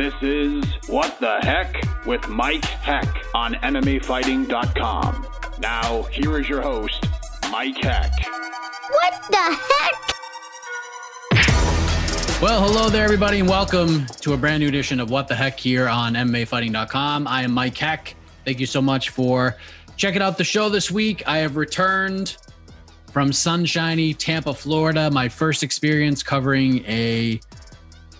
This is What the Heck with Mike Heck on MMAfighting.com. Now, here is your host, Mike Heck. What the heck? Well, hello there, everybody, and welcome to a brand new edition of What the Heck here on MMAfighting.com. I am Mike Heck. Thank you so much for checking out the show this week. I have returned from sunshiny Tampa, Florida. My first experience covering a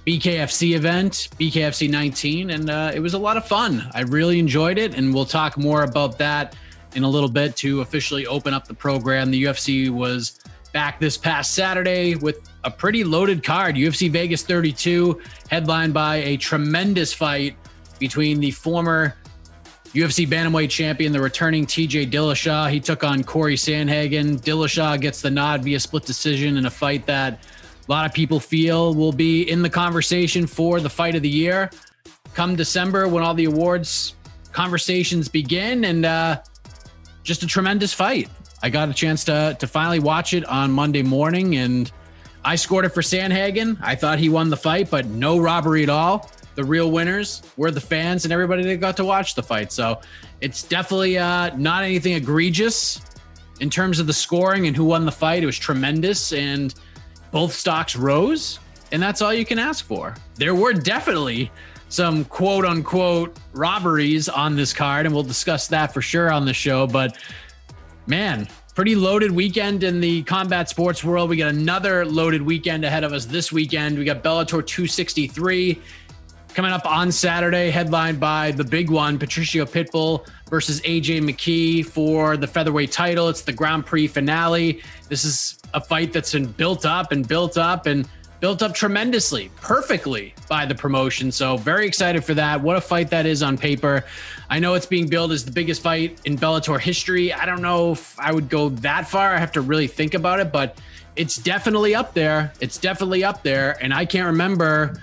BKFC event, BKFC 19, and uh, it was a lot of fun. I really enjoyed it, and we'll talk more about that in a little bit to officially open up the program. The UFC was back this past Saturday with a pretty loaded card. UFC Vegas 32, headlined by a tremendous fight between the former UFC Bantamweight champion, the returning TJ Dillashaw. He took on Cory Sandhagen. Dillashaw gets the nod via split decision in a fight that a lot of people feel will be in the conversation for the fight of the year come December when all the awards conversations begin. And uh, just a tremendous fight. I got a chance to to finally watch it on Monday morning, and I scored it for Sandhagen. I thought he won the fight, but no robbery at all. The real winners were the fans and everybody that got to watch the fight. So it's definitely uh, not anything egregious in terms of the scoring and who won the fight. It was tremendous, and both stocks rose, and that's all you can ask for. There were definitely some quote unquote robberies on this card, and we'll discuss that for sure on the show. But man, pretty loaded weekend in the combat sports world. We got another loaded weekend ahead of us this weekend. We got Bellator 263 coming up on Saturday, headlined by the big one, Patricio Pitbull versus AJ McKee for the featherweight title. It's the Grand Prix finale. This is a fight that's been built up and built up and built up tremendously, perfectly by the promotion. So, very excited for that. What a fight that is on paper. I know it's being billed as the biggest fight in Bellator history. I don't know if I would go that far. I have to really think about it, but it's definitely up there. It's definitely up there. And I can't remember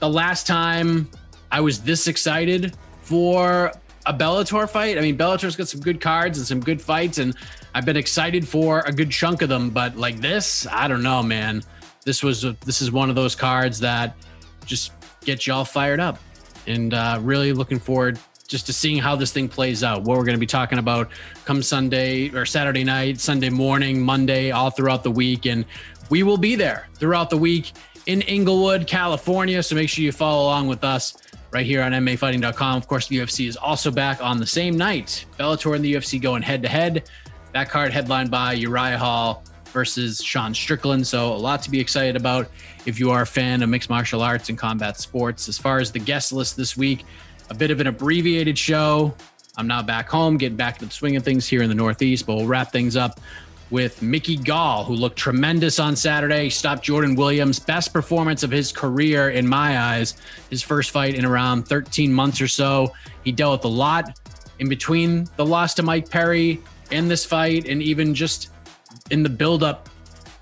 the last time I was this excited for a Bellator fight. I mean, Bellator's got some good cards and some good fights, and I've been excited for a good chunk of them. But like this, I don't know, man. This was this is one of those cards that just get you all fired up, and uh, really looking forward just to seeing how this thing plays out. What we're going to be talking about come Sunday or Saturday night, Sunday morning, Monday, all throughout the week, and we will be there throughout the week in Inglewood, California. So make sure you follow along with us right here on MMAfighting.com. Of course, the UFC is also back on the same night. Bellator and the UFC going head to head. That card headlined by Uriah Hall versus Sean Strickland. So a lot to be excited about if you are a fan of mixed martial arts and combat sports. As far as the guest list this week, a bit of an abbreviated show. I'm now back home, getting back to the swing of things here in the Northeast, but we'll wrap things up with Mickey Gall, who looked tremendous on Saturday. Stopped Jordan Williams, best performance of his career in my eyes. His first fight in around 13 months or so. He dealt with a lot in between the loss to Mike Perry and this fight, and even just in the buildup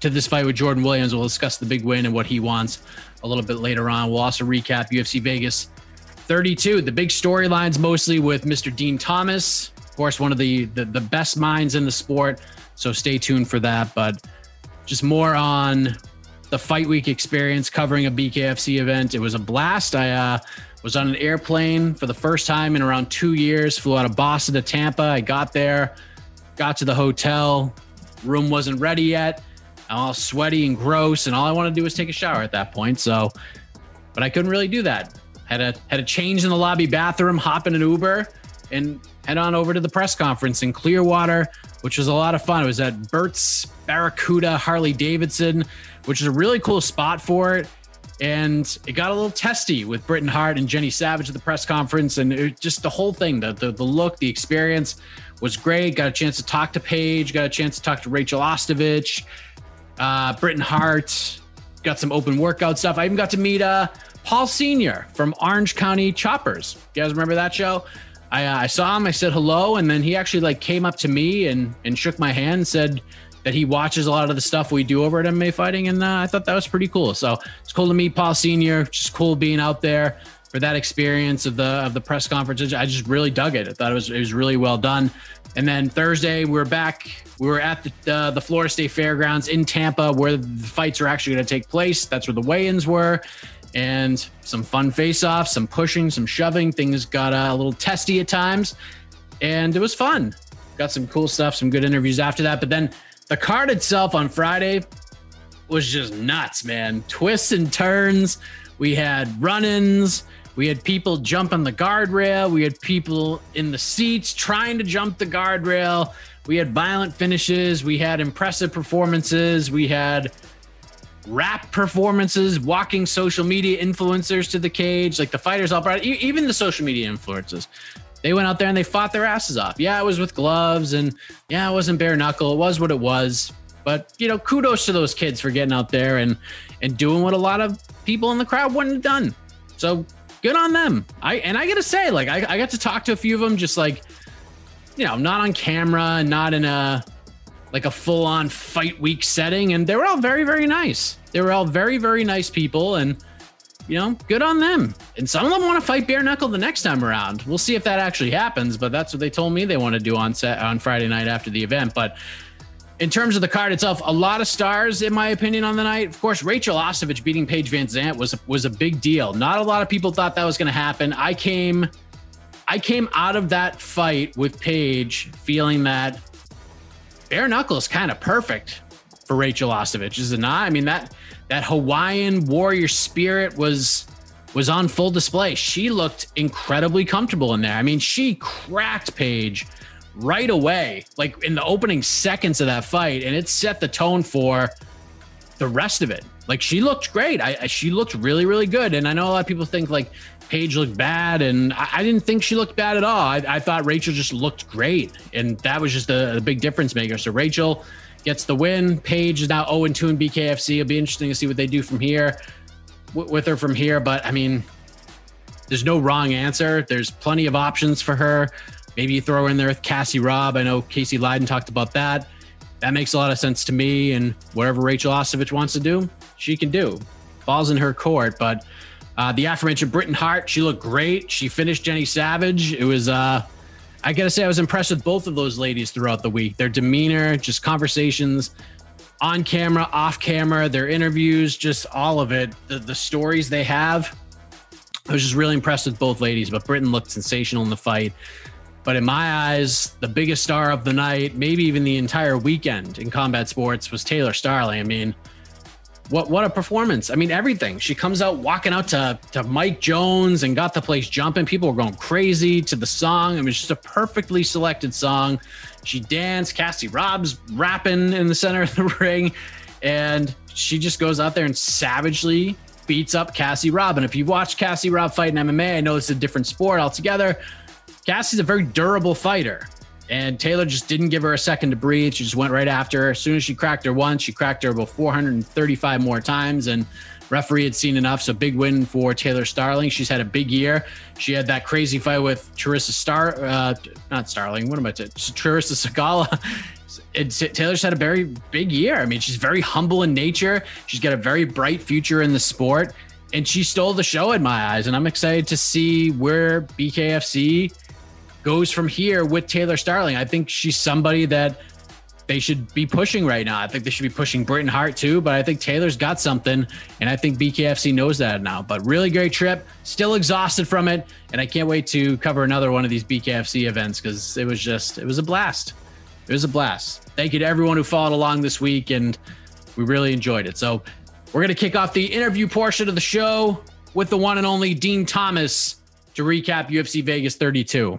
to this fight with Jordan Williams. We'll discuss the big win and what he wants a little bit later on. We'll also recap UFC Vegas 32. The big storylines mostly with Mr. Din Thomas, of course, one of the, the the best minds in the sport. So stay tuned for that. But just more on the fight week experience covering a BKFC event. It was a blast. I uh, was on an airplane for the first time in around two years. Flew out of Boston to Tampa. I got there, got to the hotel. Room wasn't ready yet. I'm all sweaty and gross, and all I wanted to do was take a shower at that point. So, but I couldn't really do that. Had a had a change in the lobby bathroom, hop in an Uber, and head on over to the press conference in Clearwater, which was a lot of fun. It was at Bert's Barracuda Harley Davidson, which is a really cool spot for it. And it got a little testy with Britain Hart and Jenny Savage at the press conference, and it, just the whole thing, the, the the look, the experience was great. Got a chance to talk to Paige, got a chance to talk to Rachael Ostovich, uh, Britain Hart, got some open workout stuff. I even got to meet uh, Paul Senior from Orange County Choppers. You guys remember that show? I, uh, I saw him. I said hello, and then he actually like came up to me and and shook my hand, and said that he watches a lot of the stuff we do over at MMA Fighting, and uh, I thought that was pretty cool. So it's cool to meet Paul Senior. Just cool being out there for that experience of the of the press conference. I just really dug it. I thought it was it was really well done. And then Thursday we were back. We were at the uh, the Florida State Fairgrounds in Tampa, where the fights are actually going to take place. That's where the weigh-ins were and some fun face-offs, some pushing, some shoving. Things got uh, a little testy at times, and it was fun. Got some cool stuff, some good interviews after that. But then the card itself on Friday was just nuts, man. Twists and turns. We had run-ins. We had people jumping the guardrail. We had people in the seats trying to jump the guardrail. We had violent finishes. We had impressive performances. We had rap performances, walking social media influencers to the cage, like the fighters all brought, even the social media influencers. They went out there and they fought their asses off. Yeah, it was with gloves and yeah, it wasn't bare knuckle. It was what it was. But you know, kudos to those kids for getting out there and and doing what a lot of people in the crowd wouldn't have done. So good on them. I and I gotta say, like I, I got to talk to a few of them, just like you know, not on camera, not in a like a full on fight week setting. And they were all very, very nice. They were all very, very nice people. And, you know, good on them. And some of them want to fight bare knuckle the next time around. We'll see if that actually happens. But that's what they told me they want to do on set on Friday night after the event. But in terms of the card itself, a lot of stars, in my opinion, on the night. Of course, Rachael Ostovich beating Paige VanZant was was a big deal. Not a lot of people thought that was going to happen. I came, I came out of that fight with Paige feeling that bare knuckle is kind of perfect for Rachael Ostovich, is it not? I mean that that Hawaiian warrior spirit was was on full display. She looked incredibly comfortable in there. I mean, she cracked Paige right away, like in the opening seconds of that fight, and it set the tone for the rest of it. Like she looked great. I, she looked really really good, and I know a lot of people think like Paige looked bad, and I, I, didn't think she looked bad at all. I, I, thought Rachael just looked great, and that was just a, a, big difference maker. So Rachael gets the win. Paige is now 0 2 in BKFC. It'll be interesting to see what they do from here w- with her from here. But I mean, there's no wrong answer. There's plenty of options for her. Maybe you throw her in there with Cassie Robb. I know Casey Leydon talked about that. That makes a lot of sense to me. And whatever Rachael Ostovich wants to do, she can do. Falls in her court, but uh, the aforementioned Britain Hart, she looked great. She finished Jenny Savage. It was, uh, I gotta say, I was impressed with both of those ladies throughout the week. Their demeanor, just conversations on camera, off camera, their interviews, just all of it. The, the stories they have. I was just really impressed with both ladies, but Britain looked sensational in the fight. But in my eyes, the biggest star of the night, maybe even the entire weekend in combat sports, was Taylor Starling. I mean, what what a performance! I mean, everything. She comes out walking out to to Mike Jones and got the place jumping. People were going crazy to the song. It was just a perfectly selected song. She danced. Cassie Robb's rapping in the center of the ring, and she just goes out there and savagely beats up Cassie Robb. And if you've watched Cassie Robb fight in MMA, I know it's a different sport altogether. Cassie's a very durable fighter. And Taylor just didn't give her a second to breathe. She just went right after her. As soon as she cracked her once, she cracked her about 435 more times. And referee had seen enough. So big win for Taylor Starling. She's had a big year. She had that crazy fight with Charissa Star, uh, not Starling. What am I? Charisa Sigala. Taylor's had a very big year. I mean, she's very humble in nature. She's got a very bright future in the sport, and she stole the show in my eyes. And I'm excited to see where BKFC goes from here with Taylor Starling. I think she's somebody that they should be pushing right now. I think they should be pushing Britain Hart too, but I think Taylor's got something, and I think BKFC knows that now. But really great trip, still exhausted from it, and I can't wait to cover another one of these BKFC events because it was just it was a blast. It was a blast. Thank you to everyone who followed along this week, and we really enjoyed it. So we're gonna kick off the interview portion of the show with the one and only Din Thomas to recap UFC Vegas 32.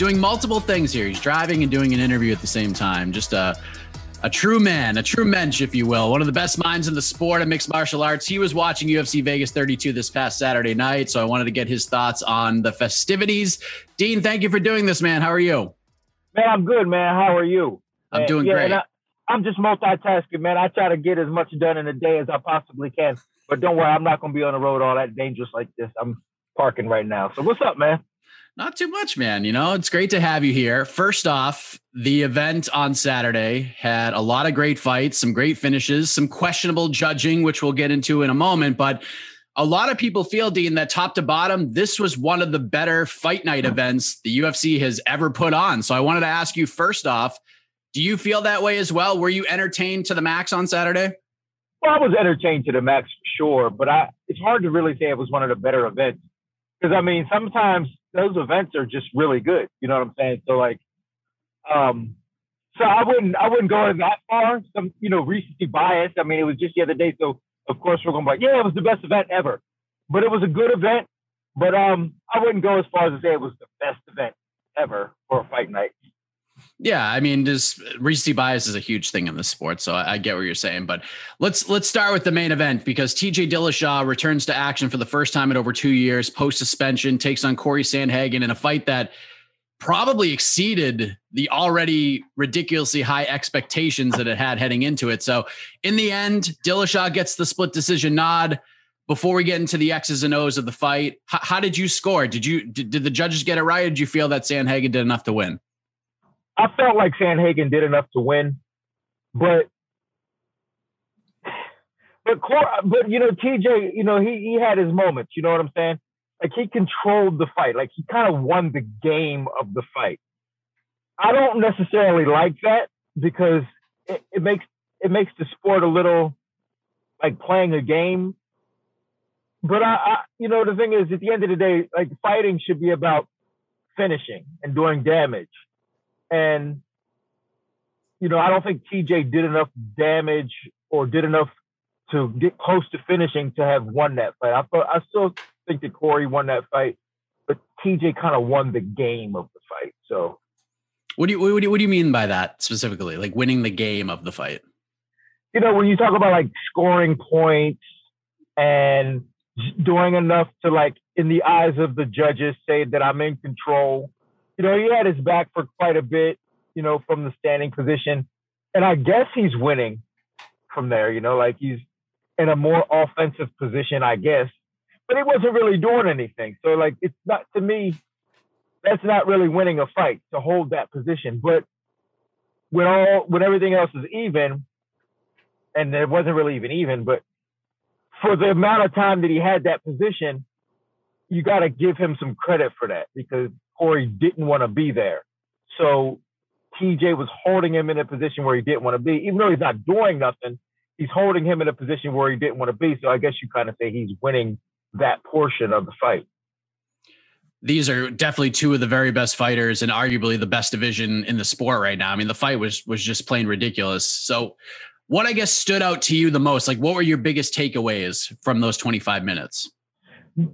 doing multiple things here. He's driving and doing an interview at the same time. Just a a true man, a true mensch, if you will. One of the best minds in the sport of mixed martial arts. He was watching UFC Vegas 32 this past Saturday night, so I wanted to get his thoughts on the festivities. Din, thank you for doing this, man. How are you? Man, I'm good, man. How are you? I'm doing yeah, great. I, I'm just multitasking, man. I try to get as much done in a day as I possibly can. But don't worry, I'm not going to be on the road all that dangerous like this. I'm parking right now. So what's up, man? Not too much, man. You know, it's great to have you here. First off, the event on Saturday had a lot of great fights, some great finishes, some questionable judging, which we'll get into in a moment. But a lot of people feel, Din, that top to bottom, this was one of the better fight night events the UFC has ever put on. So I wanted to ask you first off, do you feel that way as well? Were you entertained to the max on Saturday? Well, I was entertained to the max, sure, but I it's hard to really say it was one of the better events because I mean sometimes those events are just really good. You know what I'm saying? So like, um, so I wouldn't I wouldn't go in that far. Some you know recency bias. I mean, it was just the other day, so of course we're gonna be like, yeah, it was the best event ever. But it was a good event. But um, I wouldn't go as far as to say it was the best event ever for a fight night. Yeah, I mean, just uh, recency bias is a huge thing in this sport, so I, I, get what you're saying. But let's let's start with the main event because TJ Dillashaw returns to action for the first time in over two years, post suspension, takes on Cory Sandhagen in a fight that probably exceeded the already ridiculously high expectations that it had heading into it. So in the end, Dillashaw gets the split decision nod. Before we get into the X's and O's of the fight, how, how did you score? Did you did, did, the judges get it right? Or did you feel that Sandhagen did enough to win? I felt like Sandhagen did enough to win, but but but you know TJ, you know he he had his moments. You know what I'm saying? Like he controlled the fight. Like he kind of won the game of the fight. I don't necessarily like that because it, it makes it makes the sport a little like playing a game. But I, I, you know, the thing is, at the end of the day, like fighting should be about finishing and doing damage. And you know, I don't think TJ did enough damage or did enough to get close to finishing to have won that fight. I thought I still think that Cory won that fight, but TJ kind of won the game of the fight. So, what do you what do you, what do you mean by that specifically? Like winning the game of the fight? You know, when you talk about like scoring points and doing enough to like in the eyes of the judges say that I'm in control. You know, he had his back for quite a bit, you know, from the standing position. And I guess he's winning from there, you know, like he's in a more offensive position, I guess but he wasn't really doing anything. So like it's not to me, that's not really winning a fight to hold that position. But when all when everything else is even, and it wasn't really even even, but for the amount of time that he had that position, you got to give him some credit for that because Cory didn't want to be there. So TJ was holding him in a position where he didn't want to be, even though he's not doing nothing. He's holding him in a position where he didn't want to be. So I guess you kind of say he's winning that portion of the fight. These are definitely two of the very best fighters and arguably the best division in the sport right now. I mean, the fight was was just plain ridiculous. So, what I guess stood out to you the most? Like, what were your biggest takeaways from those 25 minutes?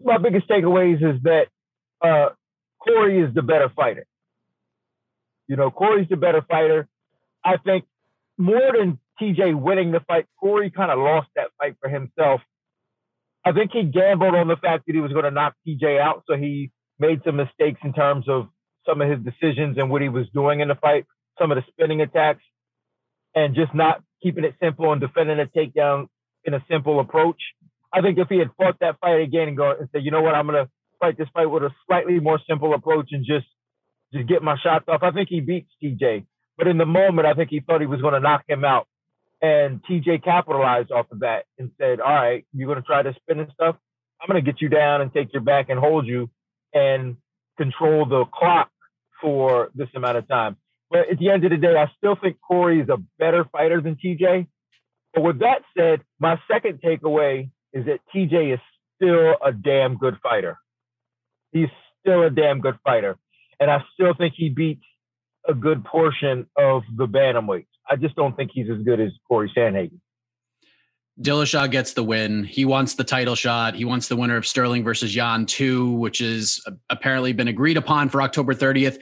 My biggest takeaways is that uh, Cory is the better fighter. You know, Cory's the better fighter. I think more than TJ winning the fight, Cory kind of lost that fight for himself I think he gambled on the fact that he was going to knock TJ out, so he made some mistakes in terms of some of his decisions and what he was doing in the fight, some of the spinning attacks, and just not keeping it simple and defending a takedown in a simple approach. I think if he had fought that fight again and go and said, you know what, I'm to fight this fight with a slightly more simple approach and just just get my shots off, I think he beats TJ. But in the moment, I think he thought he was to knock him out. And TJ capitalized off of that and said, All right, you're to try to spin and stuff. I'm to get you down and take your back and hold you and control the clock for this amount of time. But at the end of the day, I still think Cory is a better fighter than TJ. But with that said, my second takeaway is that TJ is still a damn good fighter. He's still a damn good fighter. And I still think he beats a good portion of the bantamweights. I just don't think he's as good as Cory Sandhagen. Dillashaw gets the win. He wants the title shot. He wants the winner of Sterling versus Yan 2, which is uh, apparently been agreed upon for October 30th.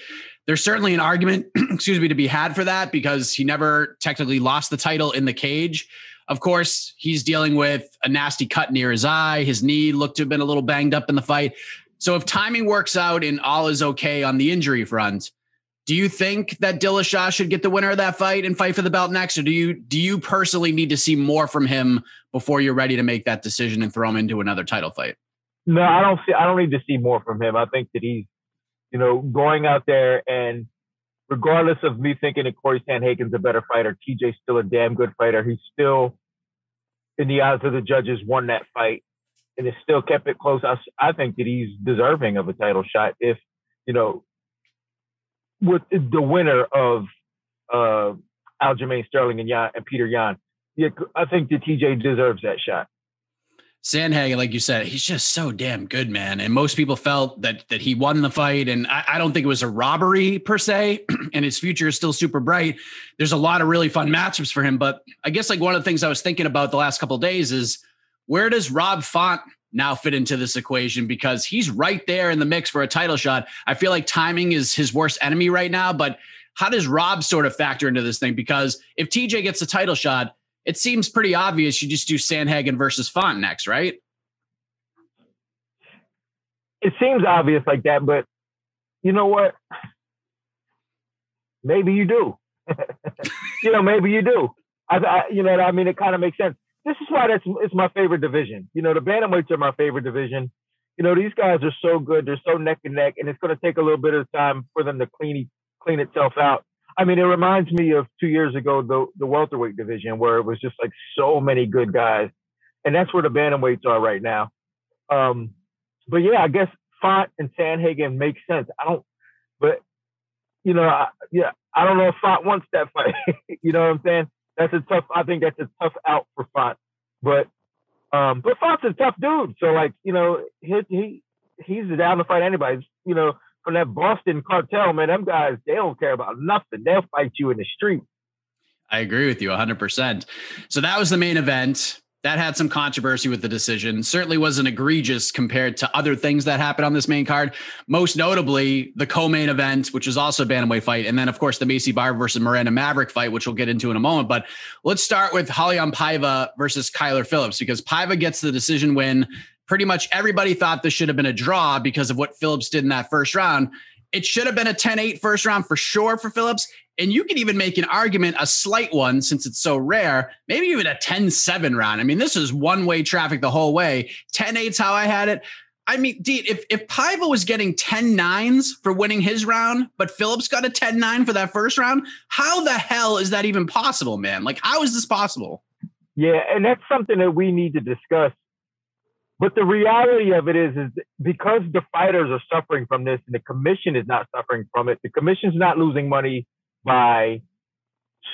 There's certainly an argument, excuse me, to be had for that because he never technically lost the title in the cage. Of course, he's dealing with a nasty cut near his eye. His knee looked to have been a little banged up in the fight. So if timing works out and all is okay on the injury front, do you think that Dillashaw should get the winner of that fight and fight for the belt next, or do you do you personally need to see more from him before you're ready to make that decision and throw him into another title fight? No, I don't see. I don't need to see more from him. I think that he's, you know, going out there and regardless of me thinking that Cory Sandhagen's a better fighter, TJ's still a damn good fighter. He's still, in the eyes of the judges, won that fight and it still kept it close. I, I think that he's deserving of a title shot if, you know, with the winner of uh, Aljamain Sterling and, Yan, and Peter Yan. Yeah, I think the TJ deserves that shot. Sandhagen, like you said, he's just so damn good, man. And most people felt that that he won the fight, and I, I don't think it was a robbery per se. and his future is still super bright. There's a lot of really fun matchups for him. But I guess like one of the things I was thinking about the last couple days is where does Rob Font now fit into this equation because he's right there in the mix for a title shot. I feel like timing is his worst enemy right now, but how does Rob sort of factor into this thing? Because if TJ gets a title shot, it seems pretty obvious you just do Sandhagen versus Font next, right? It seems obvious like that, but you know what? maybe you do. you know, maybe you do. I, I you know, I mean, it kind of makes sense. This is why that's it's my favorite division. You know, the bantamweights are my favorite division. You know, these guys are so good. They're so neck and neck, and it's going to take a little bit of time for them to clean clean itself out. I mean, it reminds me of two years ago the the welterweight division where it was just like so many good guys, and that's where the bantamweights are right now. Um, but yeah, I guess Font and Sandhagen makes sense. I don't, but you know, I, yeah, I don't know if Font wants that fight. you know what I'm saying? That's a tough. I think that's a tough out for Font, but um, but Font's a tough dude. So like, you know, he he he's down to fight anybody. You know, from that Boston cartel, man, them guys, they don't care about nothing. They'll fight you in the street. I agree with you 100%. So that was the main event. That had some controversy with the decision. Certainly wasn't egregious compared to other things that happened on this main card. Most notably, the co-main event, which was also a bantamweight fight, and then of course the Maycee Barber versus Miranda Maverick fight, which we'll get into in a moment. But let's start with Raulian Paiva versus Kyler Phillips because Paiva gets the decision win pretty much everybody thought this should have been a draw because of what Phillips did in that first round. It should have been a 10 8 first round for sure for Phillips. And you can even make an argument, a slight one, since it's so rare, maybe even a 10 7 round. I mean, this is one way traffic the whole way. 10 8's how I had it. I mean, Din, if, if Paiva was getting 10 nines for winning his round, but Phillips got a 10 9 for that first round, how the hell is that even possible, man? Like, how is this possible? Yeah, and that's something that we need to discuss but the reality of it is, is because the fighters are suffering from this and the commission is not suffering from it, the commission's not losing money by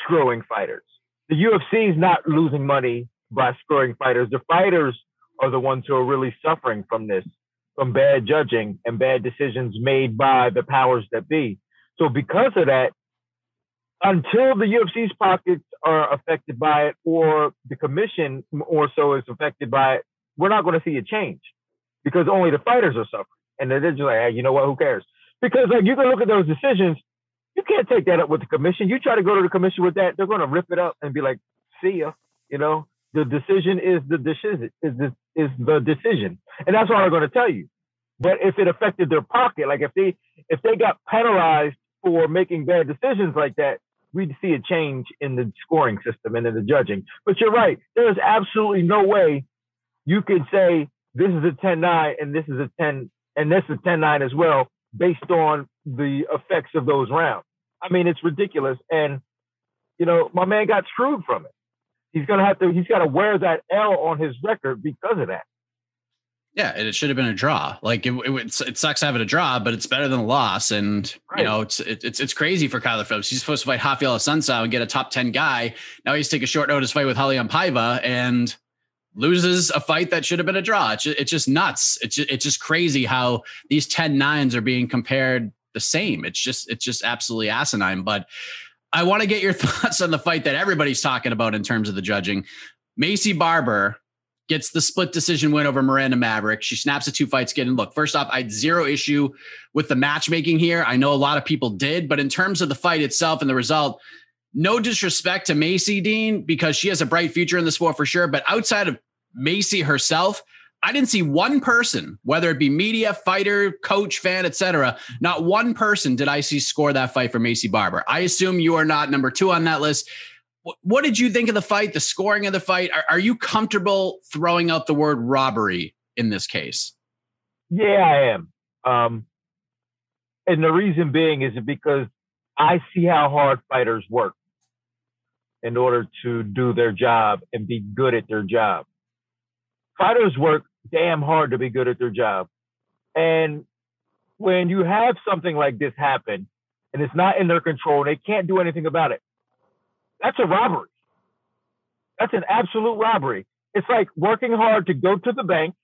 screwing fighters. The UFC is not losing money by screwing fighters. The fighters are the ones who are really suffering from this, from bad judging and bad decisions made by the powers that be. So because of that, until the UFC's pockets are affected by it or the commission more so is affected by it, we're not going to see a change because only the fighters are suffering. And they're just like, hey, you know what? Who cares? Because like you can look at those decisions, you can't take that up with the commission. You try to go to the commission with that, they're going to rip it up and be like, see ya. You know, the decision is the decision is the is the decision, and that's what I'm going to tell you. But if it affected their pocket, like if they if they got penalized for making bad decisions like that, we'd see a change in the scoring system and in the judging. But you're right. There is absolutely no way you could say this is a 10-9 and this is a 10 and this is a 10-9 as well based on the effects of those rounds. I mean, it's ridiculous. And, you know, my man got screwed from it. He's gonna have to he's gotta wear that L on his record because of that. Yeah, it should have been a draw. Like it, it, it sucks having a draw, but it's better than a loss. And right. you know, it's it, it's it's crazy for Kyler Phillips. He's supposed to fight Raphael Assunção and get a top ten guy. Now he's take a short notice fight with Raulian Paiva, and loses a fight that should have been a draw. It's just, it's just nuts. It's just, it's just crazy how these 10 nines are being compared the same. It's just it's just absolutely asinine. But I want to get your thoughts on the fight that everybody's talking about in terms of the judging. Maycee Barber gets the split decision win over Miranda Maverick. She snaps the two fights getting look. First off, I had zero issue with the matchmaking here. I know a lot of people did, but in terms of the fight itself and the result, no disrespect to Maycee Din because she has a bright future in the sport for sure. But outside of Maycee herself, I didn't see one person, whether it be media, fighter, coach, fan, etc. Not one person did I see score that fight for Maycee Barber. I assume you are not number two on that list. What did you think of the fight, the scoring of the fight? Are, are you comfortable throwing out the word robbery in this case? Yeah, I am. Um, and the reason being is because I see how hard fighters work in order to do their job and be good at their job. Fighters work damn hard to be good at their job. And when you have something like this happen and it's not in their control, and they can't do anything about it. That's a robbery. That's an absolute robbery. It's like working hard to go to the bank,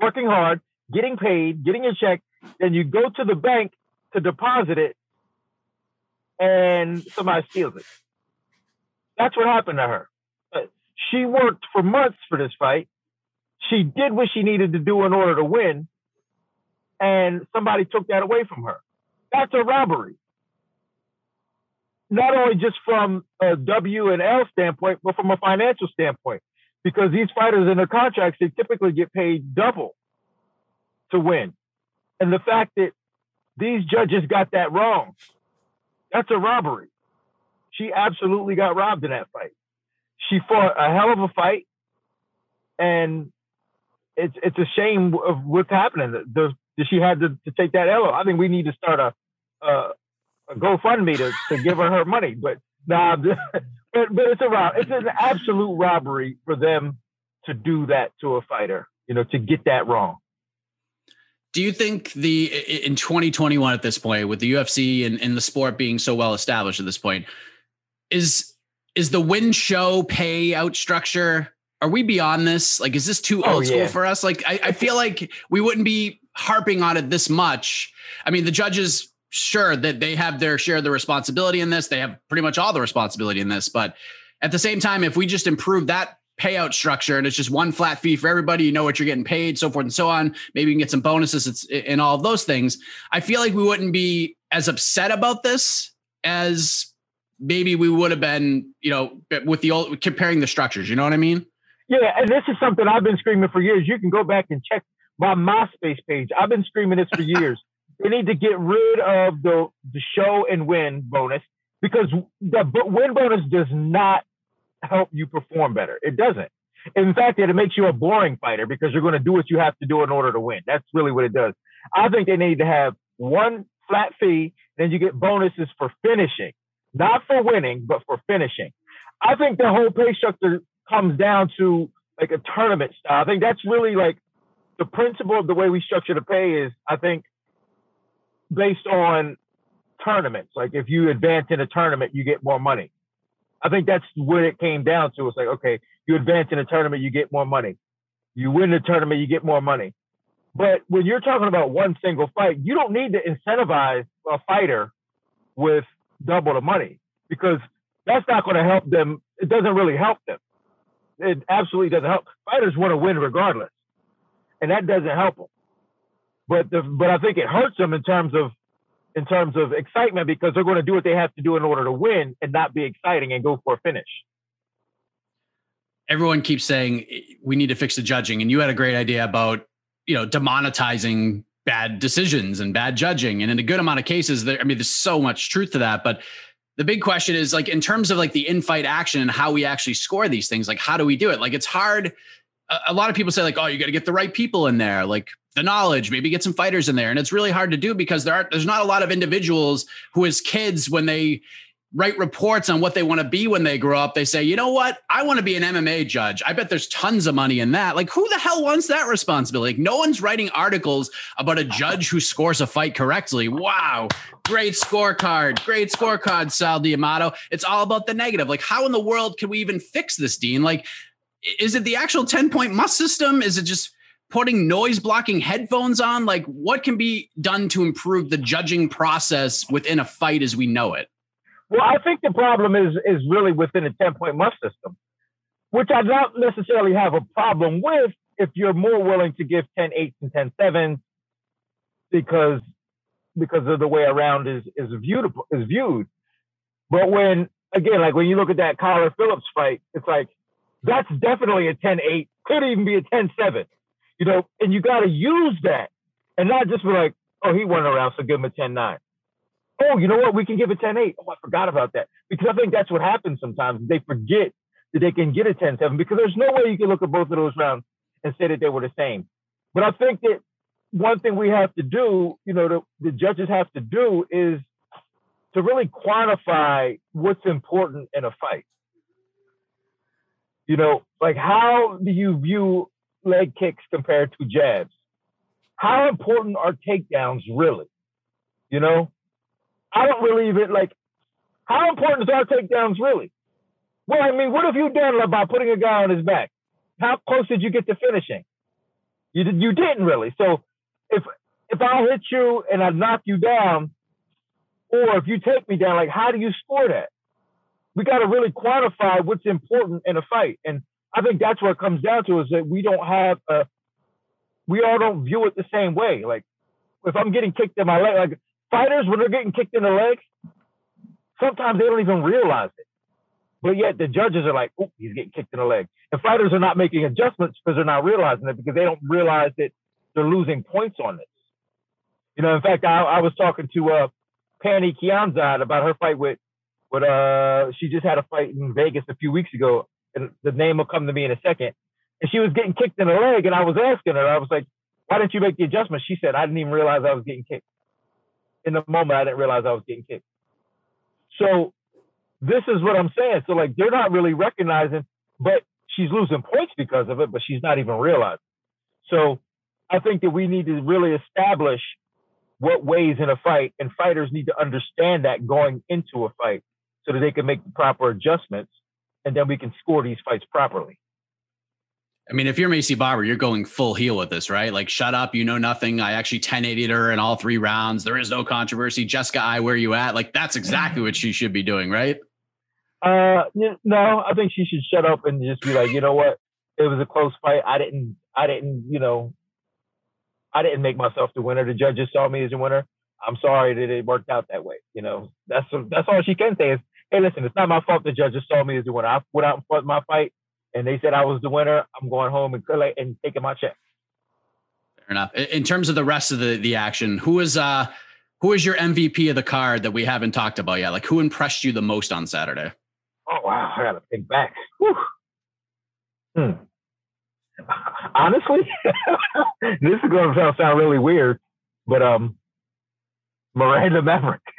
working hard, getting paid, getting a check, then you go to the bank to deposit it, and somebody steals it. That's what happened to her. Uh, she worked for months for this fight. She did what she needed to do in order to win, and somebody took that away from her. That's a robbery. Not only just from a W and L standpoint, but from a financial standpoint, because these fighters in their contracts they typically get paid double to win, and the fact that these judges got that wrong That's a robbery. She absolutely got robbed in that fight. She fought a hell of a fight, and it's it's a shame of what's happening. The, the she had to, to take that L. I think we need to start a a, a GoFundMe to, to give her her money. But nah, but, but it's a rob. It's an absolute robbery for them to do that to a fighter. You know, to get that wrong. Do you think the in 2021 at this point, with the UFC and, and the sport being so well established at this point, is is the win show payout structure? Are we beyond this? Like, is this too oh, old school yeah. for us? Like, I, I feel like we wouldn't be harping on it this much. I mean, the judges sure that they have their share of the responsibility in this. They have pretty much all the responsibility in this. But at the same time, if we just improve that payout structure and it's just one flat fee for everybody, you know what you're getting paid, so forth and so on. Maybe you can get some bonuses it's, and all of those things. I feel like we wouldn't be as upset about this as maybe we would have been, you know, with the old comparing the structures. You know what I mean? Yeah, and this is something I've been screaming for years. You can go back and check my MySpace page. I've been screaming this for years. they need to get rid of the the show and win bonus because the win bonus does not help you perform better. It doesn't. In fact, it makes you a boring fighter because you're going to do what you have to do in order to win. That's really what it does. I think they need to have one flat fee, then you get bonuses for finishing, not for winning, but for finishing. I think the whole pay structure comes down to like a tournament style. I think that's really like the principle of the way we structure the pay is, I think, based on tournaments. Like if you advance in a tournament, you get more money. I think that's what it came down to. It's like, okay, you advance in a tournament, you get more money. You win the tournament, you get more money. But when you're talking about one single fight, you don't need to incentivize a fighter with double the money because that's not going to help them. It doesn't really help them. It absolutely doesn't help. Fighters want to win regardless, and that doesn't help them. But the, but I think it hurts them in terms of in terms of excitement because they're going to do what they have to do in order to win and not be exciting and go for a finish. Everyone keeps saying we need to fix the judging, and you had a great idea about you know demonetizing bad decisions and bad judging, and in a good amount of cases, there I mean, there's so much truth to that, but the big question is like in terms of like the in-fight action and how we actually score these things like how do we do it? Like it's hard. A, lot of people say like oh you got to get the right people in there like the knowledge, maybe get some fighters in there. And it's really hard to do because there are there's not a lot of individuals who as kids when they write reports on what they want to be when they grow up, they say, you know what? I want to be an MMA judge. I bet there's tons of money in that. Like, who the hell wants that responsibility? Like, no one's writing articles about a judge who scores a fight correctly. Wow. Great scorecard. Great scorecard, Sal D'Amato. It's all about the negative. Like, how in the world can we even fix this, Din? Like, is it the actual 10 point must system? Is it just putting noise blocking headphones on? Like, what can be done to improve the judging process within a fight as we know it? Well, I think the problem is is really within a 10 point must system, which I don't necessarily have a problem with if you're more willing to give 10 8s and 10 7s because because of the way around is is viewed is viewed. But when again, like when you look at that Kyler Phillips fight, it's like that's definitely a 10 8, could even be a 10 7 you know, and you got to use that and not just be like, oh, he won around, so give him a 10 9. Oh, you know what? We can give a 10 8. Oh, I forgot about that. Because I think that's what happens sometimes. They forget that they can get a 10 7 because there's no way you can look at both of those rounds and say that they were the same. But I think that one thing we have to do, you know, the, the judges have to do is to really quantify what's important in a fight. You know, like how do you view leg kicks compared to jabs? How important are takedowns really? You know, I don't really even like. How important is our takedowns really? Well, I mean, what have you done by putting a guy on his back? How close did you get to finishing? You did, you didn't really. So if if I hit you and I knock you down, or if you take me down, like how do you score that? We got to really quantify what's important in a fight. And I think that's what it comes down to is that we don't have a, we all don't view it the same way. Like if I'm getting kicked in my leg, like fighters when they're getting kicked in the leg, sometimes they don't even realize it. But yet the judges are like, oh, he's getting kicked in the leg. And fighters are not making adjustments because they're not realizing it because they don't realize that they're losing points on this. You know, in fact, I, I was talking to uh, Pannie Kianzad about her fight with, with uh, she just had a fight in Vegas a few weeks ago, and the name will come to me in a second. And she was getting kicked in the leg, and I was asking her, I was like, "Why didn't you make the adjustment?" She said, "I didn't even realize I was getting kicked. In the moment, I didn't realize I was getting kicked." So this is what I'm saying. So like they're not really recognizing, but she's losing points because of it, but she's not even realizing. So I think that we need to really establish what weighs in a fight, and fighters need to understand that going into a fight so that they can make the proper adjustments, and then we can score these fights properly. I mean, if you're Maycee Barber, you're going full heel with this, right? Like, shut up, you know nothing. I actually 1080'd her in all three rounds. There is no controversy. Jessica Eye, where you at? Like, that's exactly what she should be doing, right? Uh, no, I think she should shut up and just be like, you know what? It was a close fight. I didn't, I didn't, you know, I didn't make myself the winner. The judges saw me as a winner. I'm sorry that it worked out that way. You know, that's that's all she can say is, hey, listen, it's not my fault the judges saw me as the winner. I went out and fought my fight, and they said I was the winner. I'm going home and collect and taking my check. Fair enough. In terms of the rest of the the action, who is uh who is your MVP of the card that we haven't talked about yet? Like who impressed you the most on Saturday? Oh wow, I gotta think back. Whew. Hmm. Honestly, this is going to sound really weird, but um, Miranda Maverick.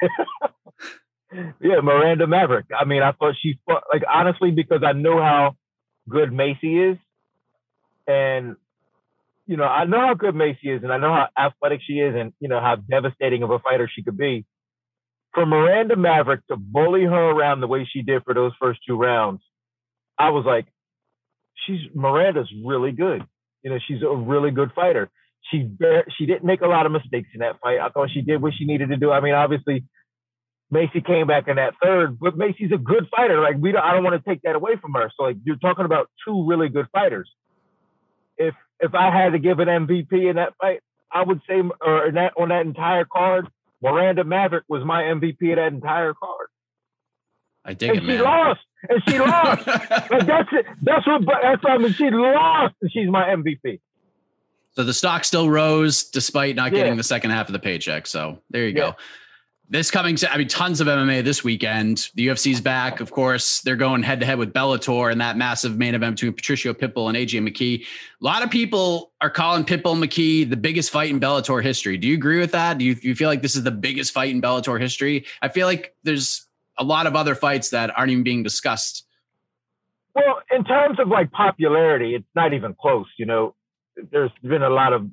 yeah, Miranda Maverick. I mean, I thought she fought like honestly because I know how good Maycee is, and you know I know how good Maycee is, and I know how athletic she is, and you know how devastating of a fighter she could be for Miranda Maverick to bully her around the way she did for those first two rounds, I was like, she's Miranda's really good. You know, she's a really good fighter. She she didn't make a lot of mistakes in that fight. I thought she did what she needed to do. I mean, obviously, Maycee came back in that third, but Maycee's a good fighter. Like we, don't, I don't want to take that away from her. So like you're talking about two really good fighters. If if I had to give an MVP in that fight, I would say, or in that on that entire card, Miranda Maverick was my MVP of that entire card. I dig and it, she man. lost, and she lost. like that's it. That's what. That's what I mean. She lost, and she's my MVP. So the stock still rose despite not Yeah. getting the second half of the paycheck. So there you Yeah. go. This coming, to I mean, tons of MMA this weekend. The UFC's back, of course. They're going head to head with Bellator and that massive main event between Patricio Pitbull and AJ McKee. A lot of people are calling Pitbull McKee the biggest fight in Bellator history. Do you agree with that? Do you, do you feel like this is the biggest fight in Bellator history? I feel like there's a lot of other fights that aren't even being discussed. Well, in terms of like popularity, it's not even close. You know, there's been a lot of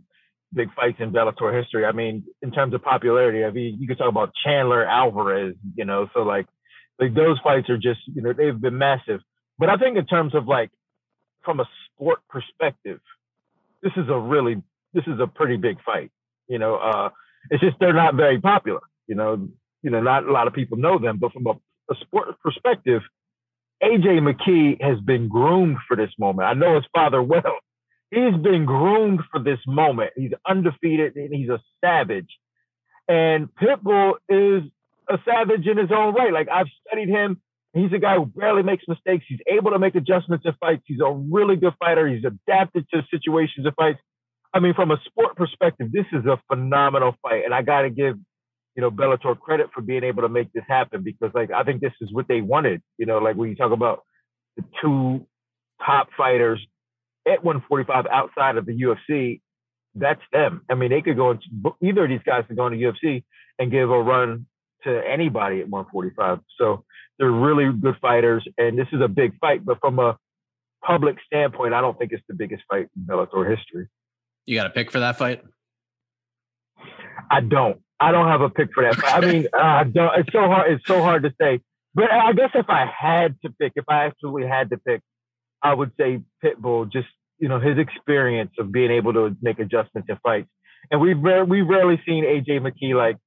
big fights in Bellator history. I mean, in terms of popularity, I mean, you could talk about Chandler Alvarez. You know, so like, like those fights are just you know they've been massive. But I think in terms of like from a sport perspective, this is a really this is a pretty big fight. You know, uh, it's just they're not very popular. You know, you know, not a lot of people know them. But from a, a sport perspective, AJ McKee has been groomed for this moment. I know his father well. He's been groomed for this moment. He's undefeated and he's a savage. And Pitbull is a savage in his own right. Like I've studied him. He's a guy who barely makes mistakes. He's able to make adjustments in fights. He's a really good fighter. He's adapted to situations of fights. I mean, from a sport perspective, this is a phenomenal fight. And I got to give, you know, Bellator credit for being able to make this happen because, like, I think this is what they wanted. You know, like when you talk about the two top fighters at 145 outside of the UFC, that's them. I mean, they could go into either of these guys could go into UFC and give a run to anybody at 145. So they're really good fighters, and this is a big fight. But from a public standpoint, I don't think it's the biggest fight in Bellator history. You got a pick for that fight? I don't. I don't have a pick for that. I mean, uh, I don't. It's so hard. It's so hard to say. But I guess if I had to pick, if I actually had to pick, I would say Pitbull. Just you know, his experience of being able to make adjustments in fights, and we've we've rarely seen AJ McKee like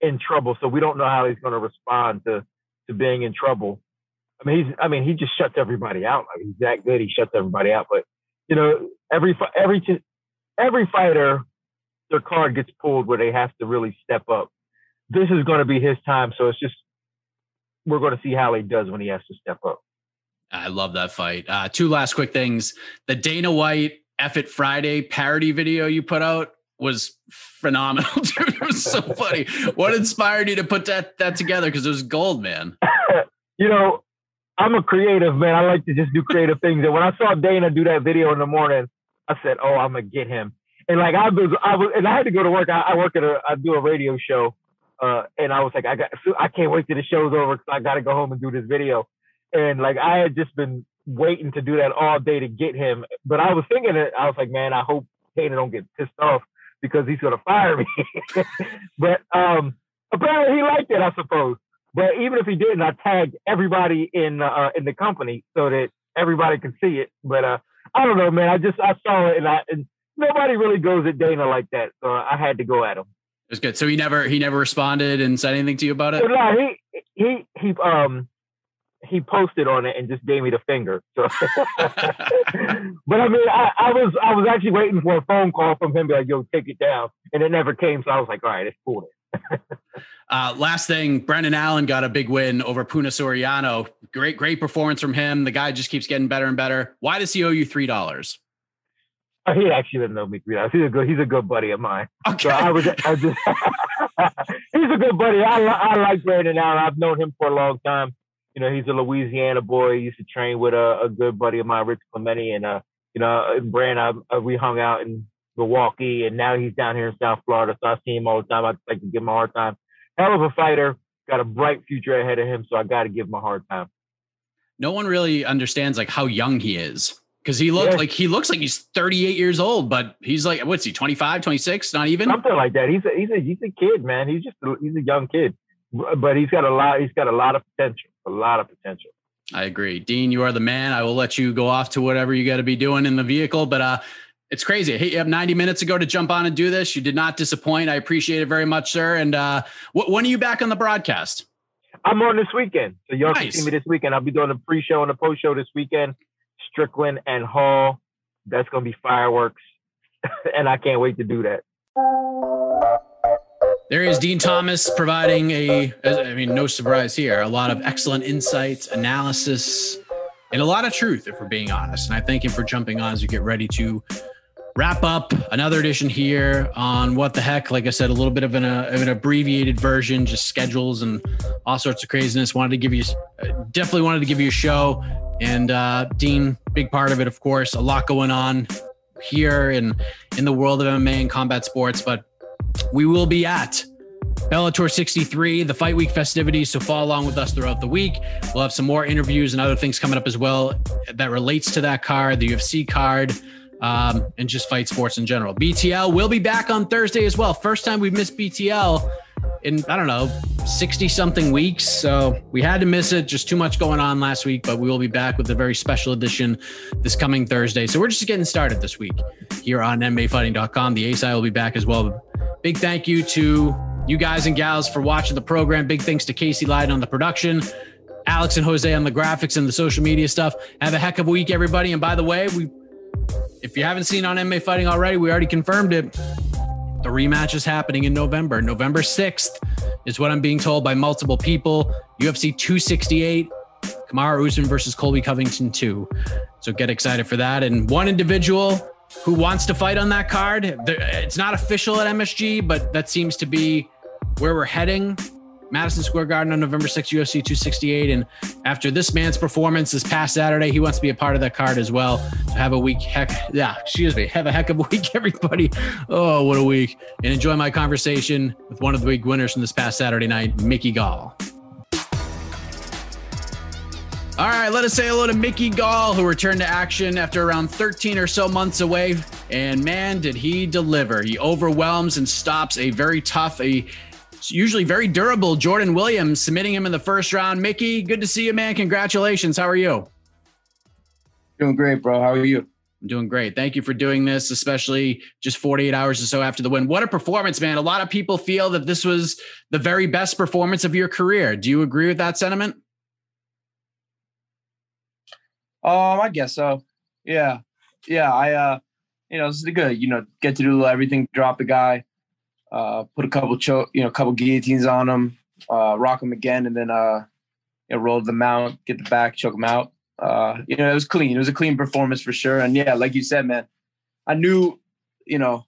in trouble, so we don't know how he's going to respond to to being in trouble. I mean, he's I mean, he just shuts everybody out. Like, he's that good. He shuts everybody out. But you know, every every every fighter, their card gets pulled where they have to really step up. This is going to be his time, so it's just we're going to see how he does when he has to step up. I love that fight. Uh, two last quick things. The Dana White F It Friday parody video you put out. was phenomenal, dude. It was so funny. What inspired you to put that that together? Because it was gold, man. you know, I'm a creative man. I like to just do creative things. And when I saw Dana do that video in the morning, I said, "Oh, I'm gonna get him." And like I was, I was, and I had to go to work. I, I work at a, I do a radio show, uh, and I was like, I got, I can't wait till the show's over because I got to go home and do this video. And like I had just been waiting to do that all day to get him. But I was thinking it, I was like, man, I hope Dana don't get pissed off because he's gonna fire me. but um, apparently he liked it, I suppose. But even if he didn't, I tagged everybody in uh, in the company so that everybody can see it. But uh, I don't know, man. I just I saw it and I and nobody really goes at Dana like that, so I had to go at him. It was good. So he never he never responded and said anything to you about it. So, no, he he he um he posted on it and just gave me the finger. So, but I mean, I, I, was I was actually waiting for a phone call from him, be like, "Yo, take it down," and it never came. So I was like, "All right, it's cool." uh, last thing, Brendan Allen got a big win over Puna Soriano. Great, great performance from him. The guy just keeps getting better and better. Why does he owe you three dollars? Oh, he actually doesn't know me three dollars. He's a good. He's a good buddy of mine. Okay. So I was. I just. he's a good buddy. I I like Brendan Allen. I've known him for a long time you know, he's a Louisiana boy. He used to train with a, a good buddy of mine, Rich Clemente, and uh, you know, Brand. I, I, we hung out in Milwaukee, and now he's down here in South Florida. So I see him all the time. I like to give him a hard time. Hell of a fighter, got a bright future ahead of him. So I got to give him a hard time. No one really understands like how young he is because he looks yeah. like he looks like he's 38 years old, but he's like what's he 25, 26, not even something like that. He's a he's a he's a kid, man. He's just a, he's a young kid, but he's got a lot. He's got a lot of potential a lot of potential. I agree. Din, you are the man. I will let you go off to whatever you got to be doing in the vehicle, but uh it's crazy. Hey, you have 90 minutes ago to jump on and do this. You did not disappoint. I appreciate it very much, sir. And uh wh- when are you back on the broadcast? I'm on this weekend. So y'all nice. can see me this weekend. I'll be doing the pre-show and the post-show this weekend. Strickland and Hall. That's gonna be fireworks. and I can't wait to do that. There is Din Thomas providing a, I mean, no surprise here, a lot of excellent insights, analysis, and a lot of truth, if we're being honest. And I thank him for jumping on as we get ready to wrap up another edition here on what the heck. Like I said, a little bit of an, uh, of an abbreviated version, just schedules and all sorts of craziness. Wanted to give you, definitely wanted to give you a show. And uh, Dean, big part of it, of course, a lot going on here in in the world of MMA and combat sports, but we will be at Bellator 63, the fight week festivities. So follow along with us throughout the week. We'll have some more interviews and other things coming up as well that relates to that card, the UFC card, um, and just fight sports in general. BTL will be back on Thursday as well. First time we've missed BTL in I don't know 60 something weeks. So we had to miss it. Just too much going on last week, but we will be back with a very special edition this coming Thursday. So we're just getting started this week here on MMAfighting.com. The ASI will be back as well. Big thank you to you guys and gals for watching the program. Big thanks to Casey Lyden on the production. Alex and Jose on the graphics and the social media stuff. Have a heck of a week, everybody. And by the way, we if you haven't seen on MMA Fighting already, we already confirmed it. The rematch is happening in November. November 6th is what I'm being told by multiple people. UFC 268, Kamaru Usman versus Colby Covington 2. So get excited for that. And one individual who wants to fight on that card, it's not official at MSG, but that seems to be where we're heading. Madison Square Garden on November 6th, UFC 268. And after this man's performance this past Saturday, he wants to be a part of that card as well. Have a week, heck, yeah, excuse me, have a heck of a week, everybody. Oh, what a week. And enjoy my conversation with one of the big winners from this past Saturday night, Mickey Gall. All right, let us say hello to Mickey Gall, who returned to action after around 13 or so months away. And man, did he deliver. He overwhelms and stops a very tough, a usually very durable Jordan Williams, submitting him in the first round. Mickey, good to see you, man. Congratulations. How are you? Doing great, bro. How are you? I'm doing great. Thank you for doing this, especially just 48 hours or so after the win. What a performance, man. A lot of people feel that this was the very best performance of your career. Do you agree with that sentiment? Um, I guess so. Yeah. Yeah. I, uh, you know, this is good. You know, get to do everything, drop the guy, uh, put a couple cho- you know, a couple guillotines on him, uh, rock him again, and then uh, you know, roll the mount, get the back, choke him out. Uh, you know, it was clean. It was a clean performance for sure. And yeah, like you said, man, I knew, you know,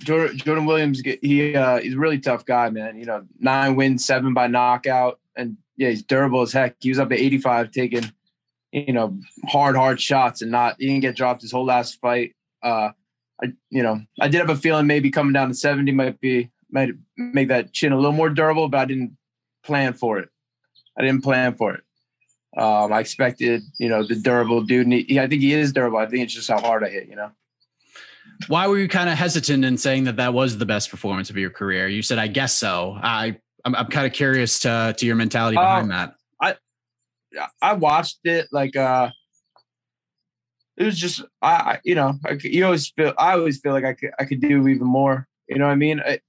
Jordan, Jordan Williams, he uh, he's a really tough guy, man. You know, nine wins, seven by knockout, and yeah, he's durable as heck. He was up at 85, taking you know hard, hard shots, and not he didn't get dropped his whole last fight. Uh, I you know I did have a feeling maybe coming down to 70 might be might make that chin a little more durable, but I didn't plan for it. I didn't plan for it. Um, I expected, you know, the durable dude. And he, I think he is durable. I think it's just how hard I hit, you know. Why were you kind of hesitant in saying that that was the best performance of your career? You said, "I guess so." I I'm, I'm kind of curious to to your mentality behind uh, that. I I watched it like uh it was just I, you know I, you always feel I always feel like I could I could do even more. You know what I mean? I,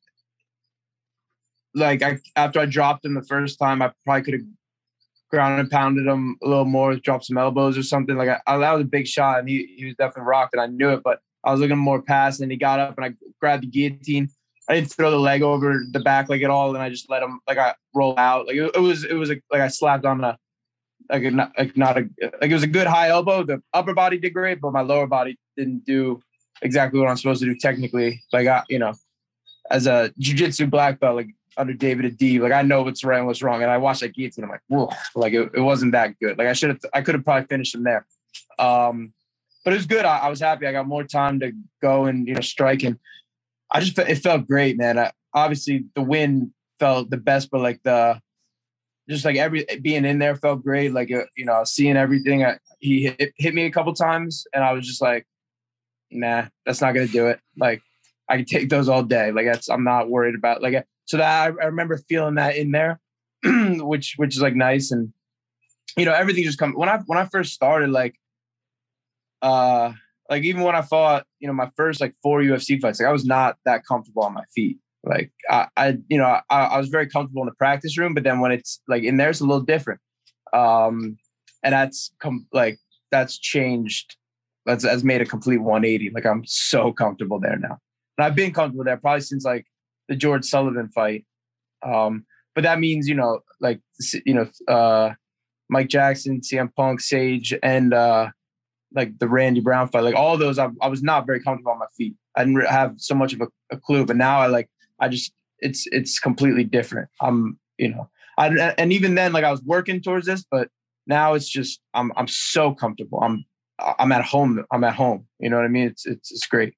like I after I dropped him the first time, I probably could have ground and pounded him a little more, dropped some elbows or something. Like I, I that was a big shot, and he he was definitely rocked, and I knew it. But I was looking more past, and he got up and I grabbed the guillotine. I didn't throw the leg over the back like at all, and I just let him like I roll out. Like it, it was it was a, like I slapped on a like not, like not a like it was a good high elbow. The upper body did great, but my lower body didn't do exactly what I'm supposed to do technically. Like I, you know, as a jujitsu black belt, like under David Adib, like I know what's right and what's wrong. And I watched that guillotine, I'm like, whoa, like it, it wasn't that good. Like I should have, I could have probably finished him there. Um, but it was good. I, I, was happy. I got more time to go and you know strike, and I just it felt great, man. I, obviously, the win felt the best, but like the just like every being in there felt great. Like uh, you know, seeing everything. I, he hit, hit me a couple times, and I was just like, nah, that's not gonna do it. Like I can take those all day. Like that's I'm not worried about like so that I, I remember feeling that in there, which which is like nice and you know everything just come when I when I first started like uh like even when I fought you know my first like four UFC fights like I was not that comfortable on my feet like I, I you know I, I was very comfortable in the practice room but then when it's like in there it's a little different. Um and that's come like that's changed. That's has made a complete 180 like I'm so comfortable there now. And I've been comfortable there probably since like the George Sullivan fight. Um, but that means, you know, like, you know, uh, Mike Jackson, CM Punk, Sage, and uh, like the Randy Brown fight, like all those, I, I was not very comfortable on my feet. I didn't have so much of a, a, clue, but now I like, I just, it's, it's completely different. I'm, you know, I, and even then, like I was working towards this, but now it's just, I'm, I'm so comfortable. I'm, I'm at home. I'm at home. You know what I mean? It's, it's, it's great.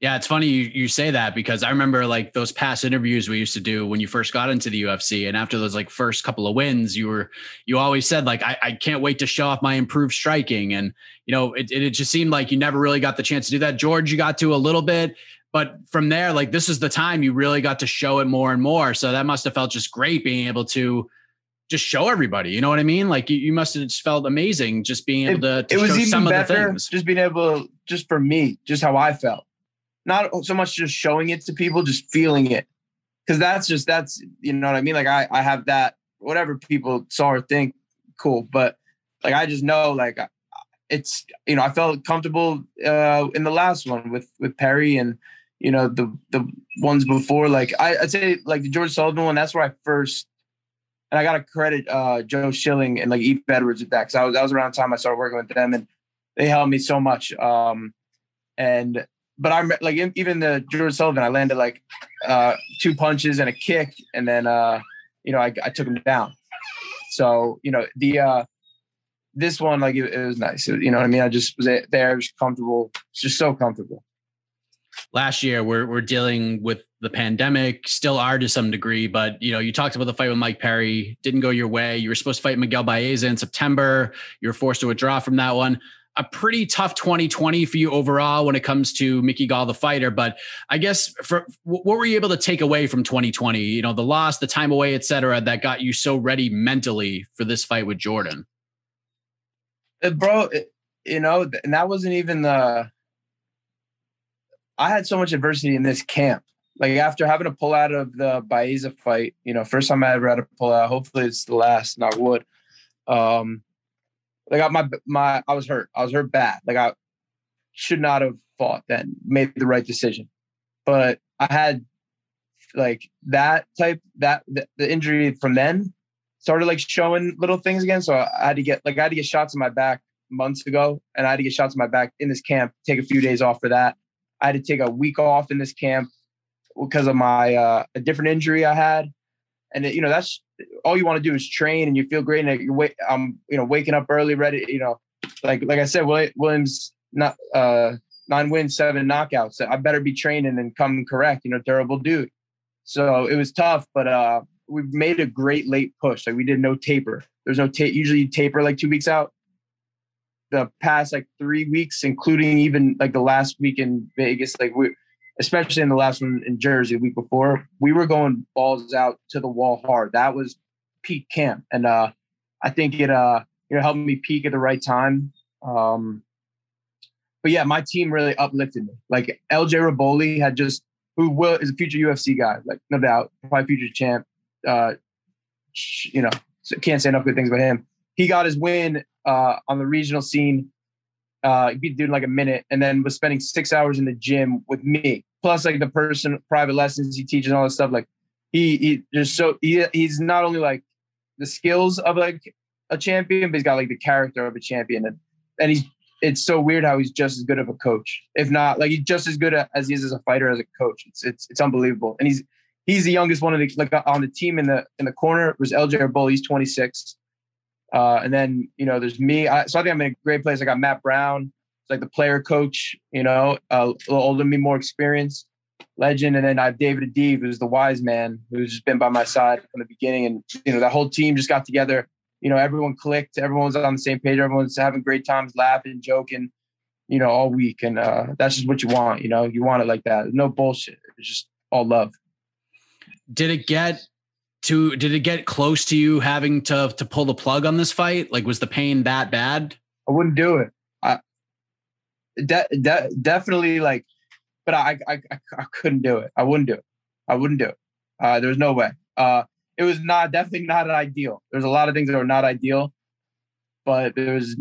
Yeah, it's funny you, you say that because I remember like those past interviews we used to do when you first got into the UFC. And after those like first couple of wins, you were, you always said, like, I, I can't wait to show off my improved striking. And, you know, it, it just seemed like you never really got the chance to do that. George, you got to a little bit. But from there, like, this is the time you really got to show it more and more. So that must have felt just great being able to just show everybody. You know what I mean? Like you, you must have just felt amazing just being able to, to it was show even some better, of the things. Just being able, just for me, just how I felt not so much just showing it to people, just feeling it. Cause that's just, that's, you know what I mean? Like I, I have that, whatever people saw or think, cool. But like, I just know like it's, you know, I felt comfortable uh, in the last one with, with Perry and, you know, the, the ones before, like I, I'd say like the George Sullivan one, that's where I first, and I got to credit uh, Joe Schilling and like Yves Edwards with that. Cause I was, that was around the time I started working with them and they helped me so much. Um, and but I'm like even the George Sullivan, I landed like uh, two punches and a kick, and then uh, you know I, I took him down. So you know the uh, this one like it, it was nice. It, you know what I mean? I just was there, was comfortable, just so comfortable. Last year, we're we're dealing with the pandemic, still are to some degree, but you know, you talked about the fight with Mike Perry, didn't go your way. You were supposed to fight Miguel Baeza in September. You were forced to withdraw from that one a pretty tough 2020 for you overall when it comes to Mickey Gall, the fighter. But I guess for what were you able to take away from 2020? You know, the loss, the time away, et cetera, that got you so ready mentally for this fight with Jordan. Uh, bro, it, you know, and that wasn't even the. I had so much adversity in this camp. Like after having to pull out of the Baeza fight, you know, first time I ever had to pull out. Hopefully, it's the last. Not wood. Um, like I, my my I was hurt. I was hurt bad. Like I should not have fought then. Made the right decision, but I had like that type that the, the injury from then started like showing little things again. So I had to get like I had to get shots in my back months ago, and I had to get shots in my back in this camp. Take a few days off for that. I had to take a week off in this camp because of my uh, a different injury I had, and it, you know that's all you want to do is train and you feel great and you wait. I'm you know waking up early, ready. You know, like like I said, Williams not uh, nine wins, seven knockouts. I better be training and come correct. You know, durable dude. So it was tough, but uh, we made a great late push. Like we did no taper. There's no tape. Usually you taper like two weeks out. The past like three weeks, including even like the last week in Vegas, like we especially in the last one in Jersey the week before, we were going balls out to the wall hard. That was peak camp. And uh, I think it uh, you know helped me peak at the right time. Um, but yeah, my team really uplifted me. Like LJ Raboli had just who will is a future UFC guy, like no doubt, probably future champ. Uh, you know, can't say enough good things about him. He got his win uh, on the regional scene. Uh, he beat the dude in like a minute, and then was spending six hours in the gym with me. Plus like the person private lessons he teaches and all this stuff like he he just so he, he's not only like the skills of like a champion but he's got like the character of a champion. And and he's it's so weird how he's just as good of a coach if not like he's just as good as he is as a fighter as a coach. It's it's, it's unbelievable. And he's he's the youngest one of the like on the team in the in the corner was LJ Bull he's 26 uh, and then you know there's me I, so I think I'm in a great place I got Matt Brown like the player coach, you know, uh, a little older me, more experience, legend. And then I have David Adib, who's the wise man, who's just been by my side from the beginning. And, you know, that whole team just got together. You know, everyone clicked, everyone's on the same page, everyone's having great times, laughing, joking, you know, all week. And uh, that's just what you want, you know, you want it like that. No bullshit. It's just all love. Did it get to did it get close to you having to to pull the plug on this fight? Like was the pain that bad? I wouldn't do it de- de- definitely like, but I, I, I, I couldn't do it. I wouldn't do it. I wouldn't do it. Uh, there's no way. Uh, it was not definitely not ideal. There's a lot of things that were not ideal, but there was,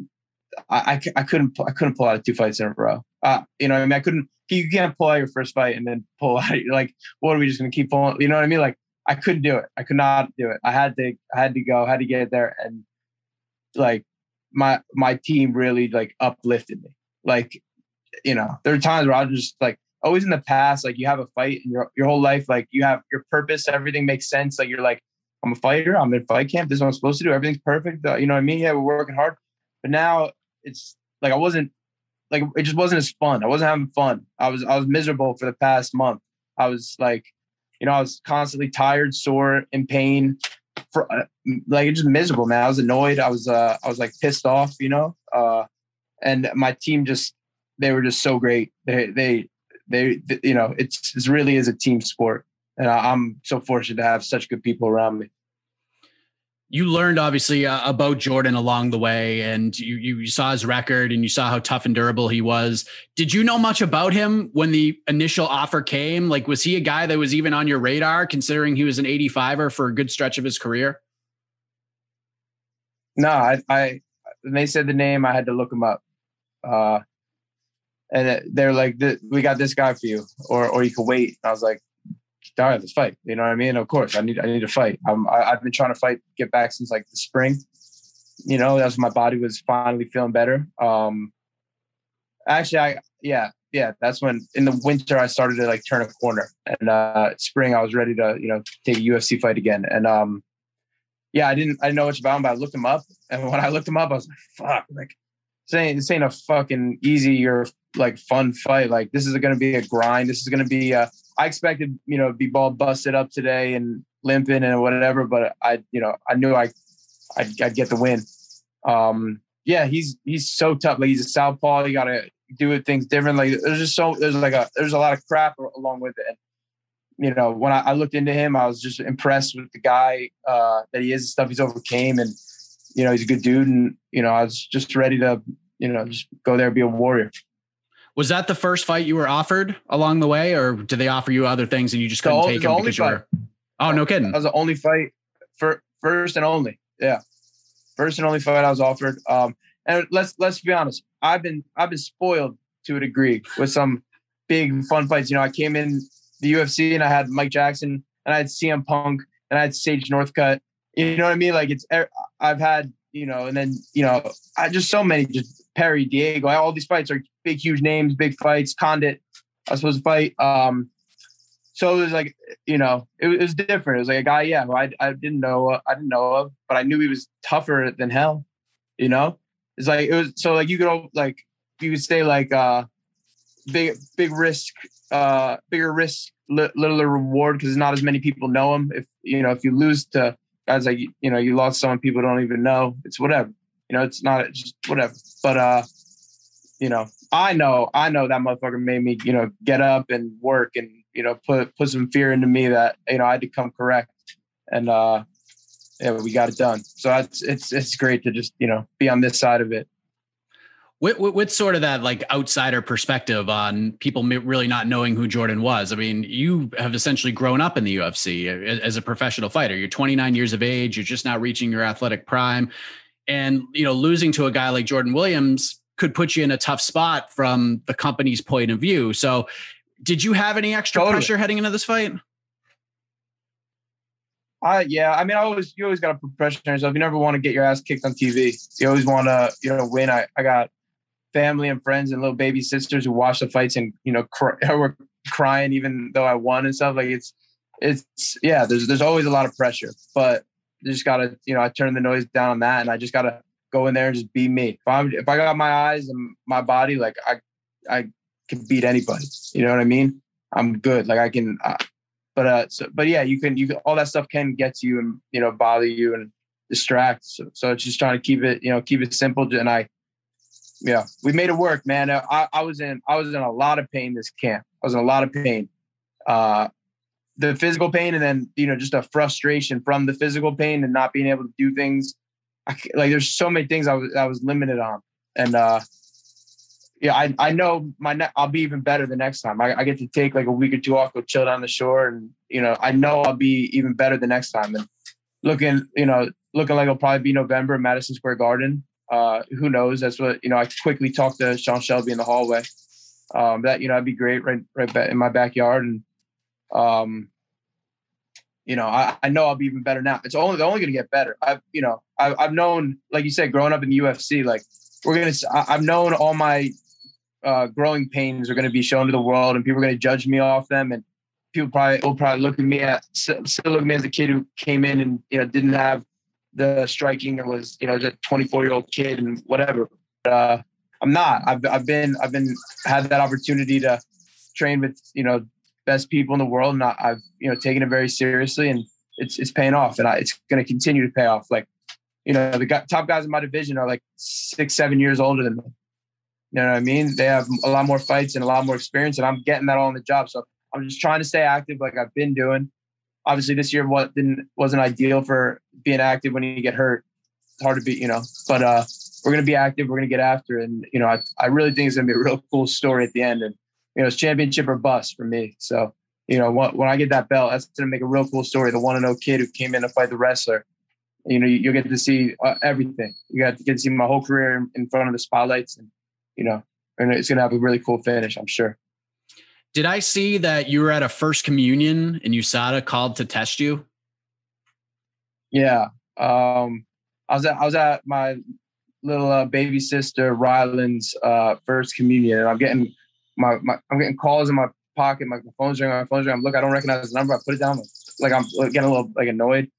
I, I, I couldn't, I couldn't pull out two fights in a row. Uh, you know, I mean, I couldn't, you can't pull out your first fight and then pull out, like, what are we just to keep pulling? You know what I mean? Like, I couldn't do it. I could not do it. I had to, I had to go, had to get there. And like, my, my team really like uplifted me. Like, you know, there are times where I just like always in the past, like you have a fight in your your whole life, like you have your purpose, everything makes sense. Like you're like, I'm a fighter, I'm in fight camp, this is what I'm supposed to do, everything's perfect. Uh, you know what I mean? Yeah, we're working hard. But now it's like I wasn't like it just wasn't as fun. I wasn't having fun. I was I was miserable for the past month. I was like, you know, I was constantly tired, sore, in pain. For uh, like just miserable, man. I was annoyed. I was uh I was like pissed off, you know. Uh and my team just they were just so great. They they they, you know it's it really is a team sport, and I'm so fortunate to have such good people around me. You learned obviously uh, about Jordan along the way, and you you saw his record and you saw how tough and durable he was. Did you know much about him when the initial offer came? Like, was he a guy that was even on your radar, considering he was an 85er for a good stretch of his career? No, I, I when they said the name, I had to look him up. Uh, and they're like, "We got this guy for you," or or you can wait. I was like, "All right, let's fight." You know what I mean? Of course, I need I need to fight. I'm, I, have been trying to fight, get back since like the spring. You know, that's when my body was finally feeling better. Um, actually, I yeah yeah that's when in the winter I started to like turn a corner, and uh, spring I was ready to you know take a UFC fight again, and um, yeah, I didn't I didn't know much about him, but I looked him up, and when I looked him up, I was like, "Fuck!" Like ain't this ain't a fucking easy or like fun fight. Like this is going to be a grind. This is going to be. Uh, I expected you know be ball busted up today and limping and whatever, but I you know I knew I I'd, I'd get the win. Um, yeah, he's he's so tough. Like he's a southpaw. You got to do things differently. There's just so there's like a there's a lot of crap along with it. And, you know, when I, I, looked into him, I was just impressed with the guy uh, that he is, the stuff he's overcame, and you know he's a good dude. And you know, I was just ready to you know just go there be a warrior. Was that the first fight you were offered along the way, or did they offer you other things and you just couldn't the, take the them because you were? Oh, no kidding. That was the only fight for first and only. Yeah, first and only fight I was offered. Um, and let's let's be honest, I've been I've been spoiled to a degree with some big fun fights. You know, I came in the UFC and I had Mike Jackson and I had CM Punk and I had Sage Northcutt. You know what I mean? Like it's I've had you know, and then you know, I just so many just Perry Diego. All these fights are big, huge names, big fights. Condit, I was supposed to fight. Um, so it was like, you know, it, it was different. It was like a guy, yeah, who I, I didn't know, I didn't know of, but I knew he was tougher than hell. You know, it's like it was so like you could like you could say like uh big big risk, uh bigger risk, li- littler reward because not as many people know him. If you know, if you lose to guys like you know, you lost someone people don't even know. It's whatever. You know, it's not it's just whatever. But uh, you know, I know, I know that motherfucker made me, you know, get up and work and you know put put some fear into me that you know I had to come correct, and uh, yeah, we got it done. So it's it's it's great to just you know be on this side of it. With, with, with, sort of that like outsider perspective on people really not knowing who Jordan was. I mean, you have essentially grown up in the UFC as a professional fighter. You're 29 years of age. You're just now reaching your athletic prime, and you know losing to a guy like Jordan Williams could put you in a tough spot from the company's point of view. So did you have any extra totally. pressure heading into this fight? Uh, yeah, I mean, I always you always got to put pressure on yourself. You never want to get your ass kicked on TV. You always want to you know win. I, I got family and friends and little baby sisters who watch the fights and you know cry, were crying even though I won and stuff. Like it's it's yeah. There's there's always a lot of pressure, but just gotta you know I turn the noise down on that and I just gotta go in there and just be me. If I'm if I got my eyes and my body, like I I can beat anybody. You know what I mean? I'm good. Like I can, uh, but uh, so, but yeah, you can, you can, all that stuff can get to you and you know bother you and distract. So, so it's just trying to keep it, you know, keep it simple. And I, yeah, we made it work, man. I, I was in, I was in a lot of pain this camp. I was in a lot of pain. Uh, the physical pain and then you know just a frustration from the physical pain and not being able to do things I, like there's so many things I was I was limited on and uh yeah, I, I know my ne- I'll be even better the next time. I, I get to take like a week or two off, go chill down the shore, and you know I know I'll be even better the next time. And looking, you know, looking like it'll probably be November, Madison Square Garden. Uh, who knows? That's what you know. I quickly talked to Sean Shelby in the hallway. Um, that you know, that'd be great, right, right in my backyard, and um, you know, I, I know I'll be even better now. It's only they're only going to get better. I've you know, I've, I've known, like you said, growing up in the UFC, like we're gonna. I've known all my uh, growing pains are going to be shown to the world, and people are going to judge me off them, and people probably will probably look at me at still look at me as a kid who came in and you know didn't have the striking was you know a 24 year old kid and whatever. But, uh, I'm not. I've I've been I've been had that opportunity to train with you know best people in the world, and I, have you know taken it very seriously, and it's it's paying off, and I, it's going to continue to pay off. Like you know the top guys in my division are like six seven years older than me. You know what I mean? They have a lot more fights and a lot more experience, and I'm getting that all on the job. So I'm just trying to stay active, like I've been doing. Obviously, this year what didn't wasn't ideal for being active when you get hurt. It's hard to be, you know. But uh, we're gonna be active. We're gonna get after, it. and you know, I, I really think it's gonna be a real cool story at the end. And you know, it's championship or bust for me. So you know, when, I get that belt, that's gonna make a real cool story. The one and zero kid who came in to fight the wrestler. You know, you, you get to see uh, everything. You got to get to see my whole career in front of the spotlights, and you know, and it's gonna have a really cool finish, I'm sure. Did I see that you were at a first communion and USADA called to test you? Yeah. Um, I was at I was at my little uh, baby sister Ryland's uh, first communion, and I'm getting my, my I'm getting calls in my pocket. My phone's ringing. My phone's ringing. I'm look. I don't recognize the number. I put it down. Like I'm getting a little like annoyed.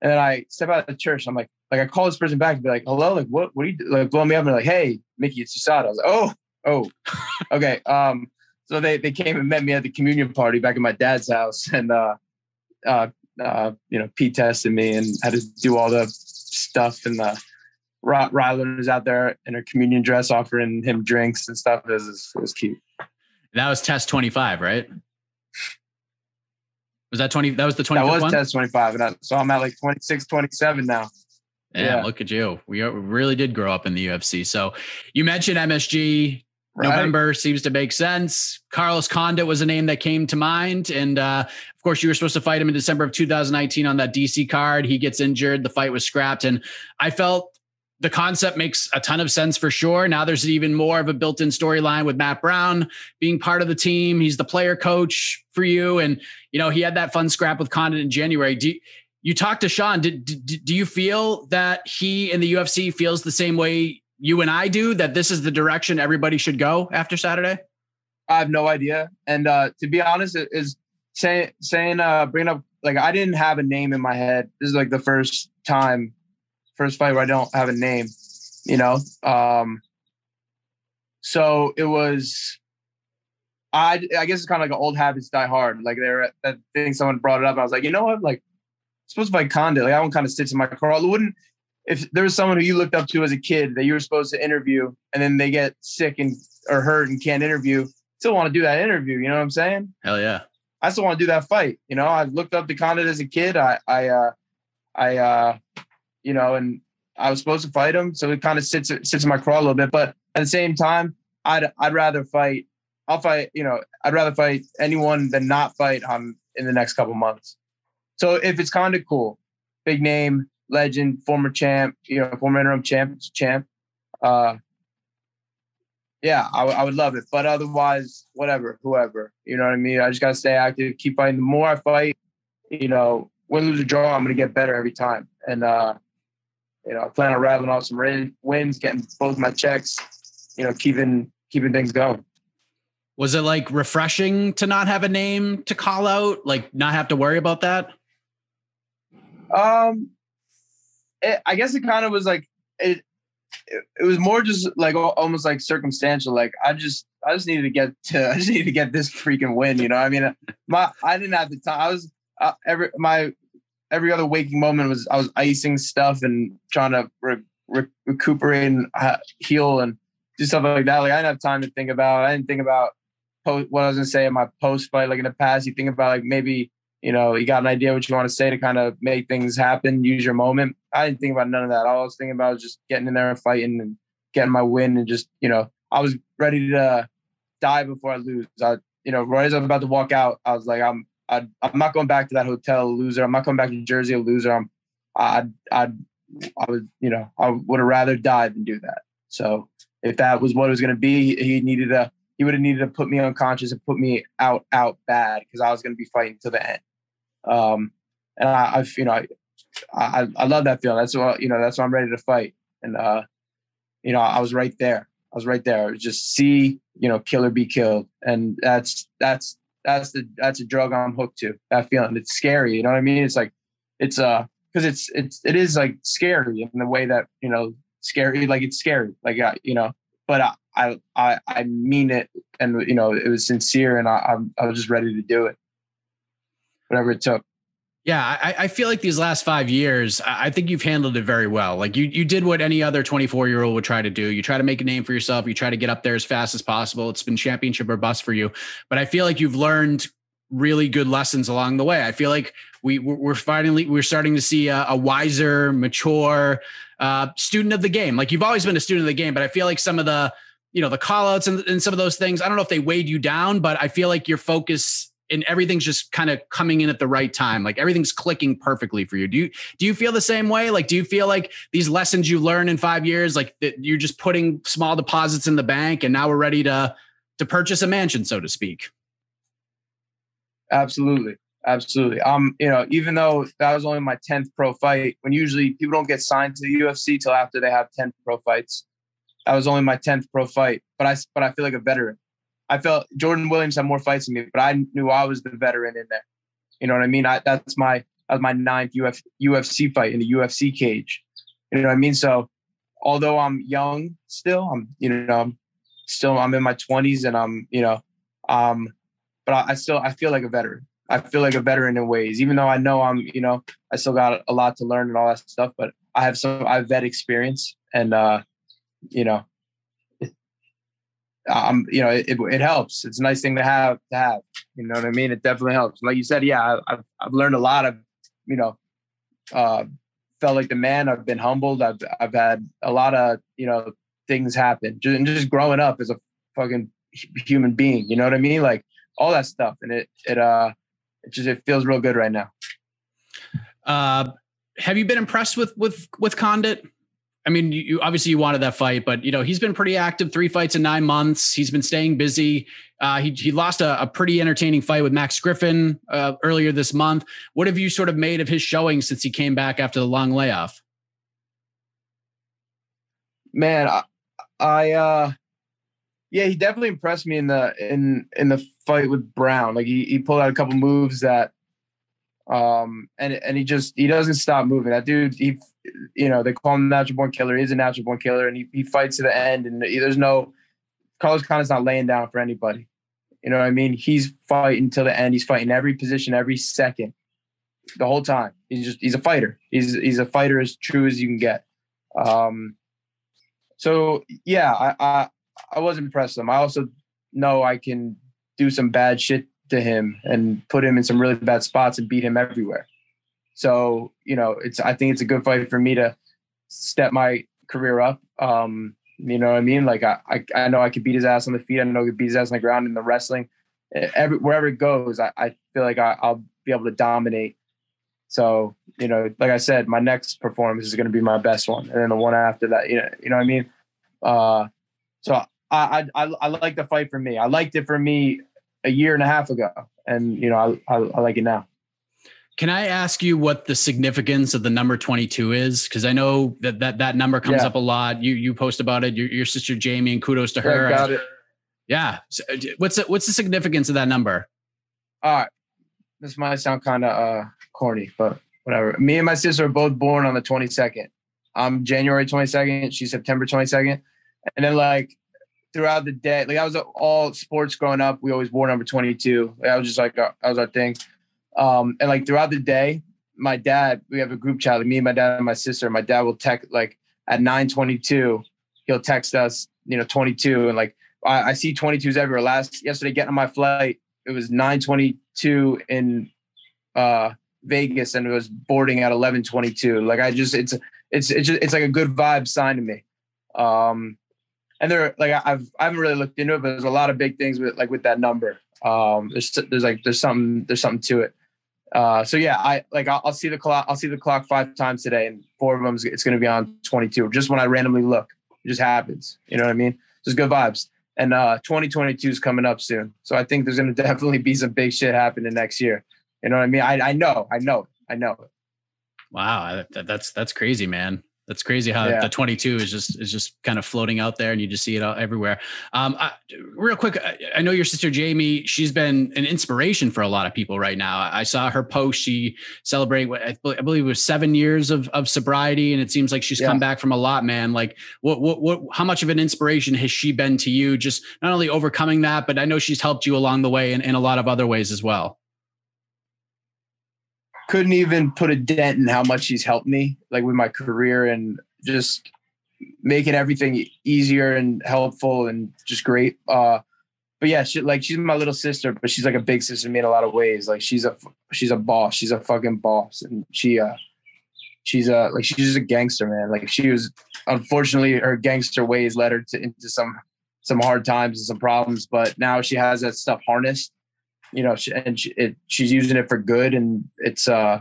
And then I step out of the church. I'm like, like I call this person back and be like, hello, like what, what are you like blow me up and like, hey, Mickey, it's USADA. I was like, oh, oh, okay. Um, so they they came and met me at the communion party back at my dad's house, and uh, uh, uh, you know, Pete tested me and had to do all the stuff. And the Rylan was out there in her communion dress, offering him drinks and stuff. It was, it was cute. That was test twenty five, right? Was that 20? That was the 20. That was one? test 25. And I, so I'm at like 26, 27 now. Yeah, yeah, look at you. We really did grow up in the UFC. So you mentioned MSG. Right. November seems to make sense. Carlos Condit was a name that came to mind. And uh, of course, you were supposed to fight him in December of 2019 on that DC card. He gets injured. The fight was scrapped. And I felt the concept makes a ton of sense for sure. Now there's even more of a built-in storyline with Matt Brown being part of the team. He's the player coach for you, and you know he had that fun scrap with Condit in January. Do you, you talk to Sean? Did, did, do you feel that he in the UFC feels the same way you and I do? That this is the direction everybody should go after Saturday? I have no idea. And uh, to be honest, it is saying saying uh, bringing up like I didn't have a name in my head. This is like the first time, first fight where I don't have a name. You know, um, so it was. I I guess it's kind of like an old habits die hard. Like there, that thing someone brought it up. I was like, you know what, like supposed to fight Condit. Like I don't kind of sits in my car. It wouldn't if there was someone who you looked up to as a kid that you were supposed to interview and then they get sick and or hurt and can't interview, still want to do that interview. You know what I'm saying? Hell yeah. I still want to do that fight. You know, I looked up to Condit as a kid. I, I, uh, I, uh, you know, and I was supposed to fight him, so it kind of sits sits in my craw a little bit. But at the same time, I'd I'd rather fight. I'll fight. You know, I'd rather fight anyone than not fight on in the next couple months. So if it's Condit, cool, big name, legend, former champ, you know, former interim champ, champ. Uh, yeah, I, I would love it. But otherwise, whatever, whoever, you know what I mean? I just got to stay active, keep fighting. The more I fight, you know, win, lose, or draw, I'm going to get better every time. And, uh, you know, I plan on rattling off some wins, getting both my checks, you know, keeping, keeping things going. Was it like refreshing to not have a name to call out, like not have to worry about that? Um, it, I guess it kind of was like it, it, it. was more just like almost like circumstantial. Like I just, I just needed to get to, I just needed to get this freaking win. You know, I mean, my, I didn't have the time. I was uh, every my every other waking moment was I was icing stuff and trying to re, re, recuperate and uh, heal and do stuff like that. Like I didn't have time to think about. I didn't think about post, what I was gonna say in my post fight. Like in the past, you think about like maybe you know, you got an idea what you want to say to kind of make things happen, use your moment. I didn't think about none of that. All I was thinking about was just getting in there and fighting and getting my win and just, you know, I was ready to die before I lose. I, you know, right as I'm about to walk out, I was like, I'm, I, I'm not going back to that hotel loser. I'm not going back to Jersey a loser. I'm, I, I, I would, you know, I would have rather died than do that. So if that was what it was going to be, he needed to, he would have needed to put me unconscious and put me out, out bad because I was going to be fighting to the end. Um, and I, I've, you know, I, I, I love that feeling. That's what, you know, that's why I'm ready to fight. And, uh, you know, I was right there. I was right there. Was just see, you know, kill or be killed. And that's, that's, that's the, that's a drug I'm hooked to that feeling. It's scary. You know what I mean? It's like, it's, uh, cause it's, it's, it is like scary in the way that, you know, scary, like it's scary, like, uh, you know, but I, I, I mean it. And, you know, it was sincere and I, I was just ready to do it whatever it took. Yeah, I, I, feel like these last five years, I think you've handled it very well. Like you, you did what any other 24 year old would try to do. You try to make a name for yourself. You try to get up there as fast as possible. It's been championship or bust for you. But I feel like you've learned really good lessons along the way. I feel like we we're finally we're starting to see a, a wiser, mature uh, student of the game. Like you've always been a student of the game, but I feel like some of the you know the call outs and, and some of those things. I don't know if they weighed you down, but I feel like your focus and everything's just kind of coming in at the right time like everything's clicking perfectly for you. Do you do you feel the same way? Like do you feel like these lessons you learn in five years like that you're just putting small deposits in the bank and now we're ready to to purchase a mansion so to speak? Absolutely. Absolutely. Um you know even though that was only my 10th pro fight when usually people don't get signed to the ufc till after they have 10 pro fights that was only my 10th pro fight but i but i feel like a veteran I felt Jordan Williams had more fights than me, but I knew I was the veteran in there. You know what I mean? I, that's my that was my ninth Uf, UFC fight in the UFC cage. You know what I mean? So although I'm young still, I'm you know I'm still I'm in my 20s and I'm you know um but I, I still I feel like a veteran. I feel like a veteran in ways, even though I know I'm you know I still got a lot to learn and all that stuff. But I have some I have vet experience and uh you know um, you know, it, it helps. It's a nice thing to have to have. You know what I mean? It definitely helps. Like you said, yeah, I've I've learned a lot. of, you know, uh, felt like the man. I've been humbled. I've I've had a lot of you know things happen. Just, and just growing up as a fucking human being. You know what I mean? Like all that stuff, and it it uh it just it feels real good right now. Uh, have you been impressed with with with Condit? I mean, you, obviously you wanted that fight, but you know he's been pretty active. Three fights in nine months. He's been staying busy. Uh, he he lost a, a, pretty entertaining fight with Max Griffin uh, earlier this month. What have you sort of made of his showing since he came back after the long layoff? Man, I, I uh, Yeah, he definitely impressed me in the in in the fight with Brown. Like he, he pulled out a couple moves that um and and he just he doesn't stop moving. That dude, he you know, they call him natural born killer. He's a natural born killer and he, he fights to the end and there's no Carlos Condit's not laying down for anybody. You know what I mean? He's fighting till the end. He's fighting every position, every second, the whole time. He's just he's a fighter. He's he's a fighter as true as you can get. Um, so yeah, I, I I was impressed with him. I also know I can do some bad shit to him and put him in some really bad spots and beat him everywhere. So you know, it's I think it's a good fight for me to step my career up. Um, you know what I mean? Like I, I, I know I could beat his ass on the feet. I know I could beat his ass on the ground in the wrestling. Every wherever it goes, I, I feel like I, I'll be able to dominate. So you know, like I said, my next performance is going to be my best one, and then the one after that, you know, you know what I mean. Uh, so I, I, I like the fight for me. I liked it for me a year and a half ago, and you know, I, I, I like it now. Can I ask you what the significance of the number 22 is? Because I know that, that that number comes yeah. up a lot. You you post about it. Your, your sister Jamie, and kudos to her. Yeah, got it. Yeah. So uh, what's the, what's the significance of that number? All right. This might sound kind of uh, corny, but whatever. Me and my sister are both born on the 22nd. I'm January 22nd. She's September 22nd. And then like throughout the day, like I was all sports growing up. We always wore number 22. That was just like that was our thing. Um, and like throughout the day, my dad, we have a group chat, like me, and my dad, and my sister. My dad will text like at 922, he'll text us, you know, 22. And like I, I see 22s everywhere. Last yesterday, getting on my flight, it was 922 in uh Vegas and it was boarding at 1122. Like I just it's it's it's just, it's like a good vibe sign to me. Um and there like I've I haven't really looked into it, but there's a lot of big things with like with that number. Um there's there's like there's something there's something to it. Uh, so yeah, I like I'll, I'll, see the clock. I'll see the clock five times today, and four of them it's going to be on 22. Just when I randomly look, it just happens. You know what I mean? Just good vibes. And uh, 2022 is coming up soon, so I think there's going to definitely be some big shit happening next year. You know what I mean? I, I know, I know, I know. Wow, that, that's that's crazy, man. That's crazy how yeah. the 22 is just is just kind of floating out there, and you just see it all everywhere. Um, I, real quick, I, I, know your sister Jamie. She's been an inspiration for a lot of people right now. I saw her post. She celebrate what I believe it was seven years of of sobriety, and it seems like she's yeah. come back from a lot, man. Like, what what what? How much of an inspiration has she been to you? Just not only overcoming that, but I know she's helped you along the way in, in a lot of other ways as well couldn't even put a dent in how much she's helped me, like with my career and just making everything easier and helpful and just great. Uh, but yeah, she like she's my little sister, but she's like a big sister to me in a lot of ways. Like she's a she's a boss. She's a fucking boss, and she uh she's a like she's just a gangster, man. Like she was unfortunately her gangster ways led her to into some some hard times and some problems, but now she has that stuff harnessed you know, she, and she, it, she's using it for good, and it's uh,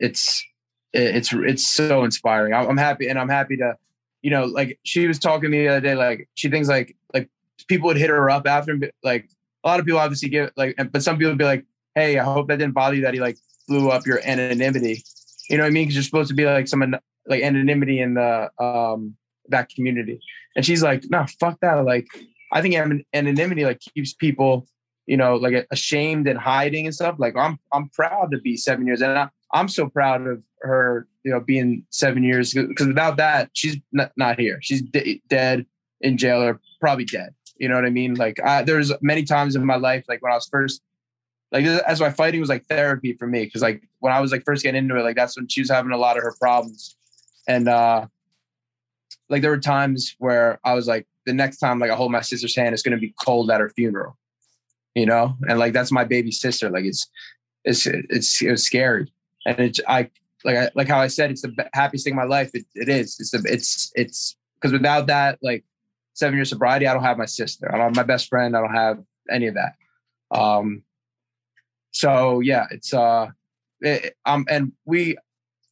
it's it's it's so inspiring. I'm happy, and I'm happy to, you know, like she was talking to me the other day, like she thinks like like people would hit her up after, like a lot of people obviously give like, but some people would be like, hey, I hope that didn't bother you that he like blew up your anonymity. You know what I mean? Because you're supposed to be like some like anonymity in the um that community. And she's like, no, fuck that. Like, I think anonymity like keeps people you know, like ashamed and hiding and stuff. Like I'm, I'm proud to be seven years, and I, I'm so proud of her, you know, being seven years because without that, she's not, not here. She's d- dead in jail or probably dead. You know what I mean? Like I, there's many times in my life, like when I was first, like that's why fighting was like therapy for me. Cause like when I was like first getting into it, like that's when she was having a lot of her problems. And uh like there were times where I was like, the next time like I hold my sister's hand, it's gonna be cold at her funeral you know, and like that's my baby sister. Like it's it's it's it's scary, and it's I like I, like how I said it's the happiest thing in my life. It, it is. It's the it's it's because without that like seven years sobriety, I don't have my sister. I don't have my best friend. I don't have any of that. Um. So yeah, it's uh, it, um, and we,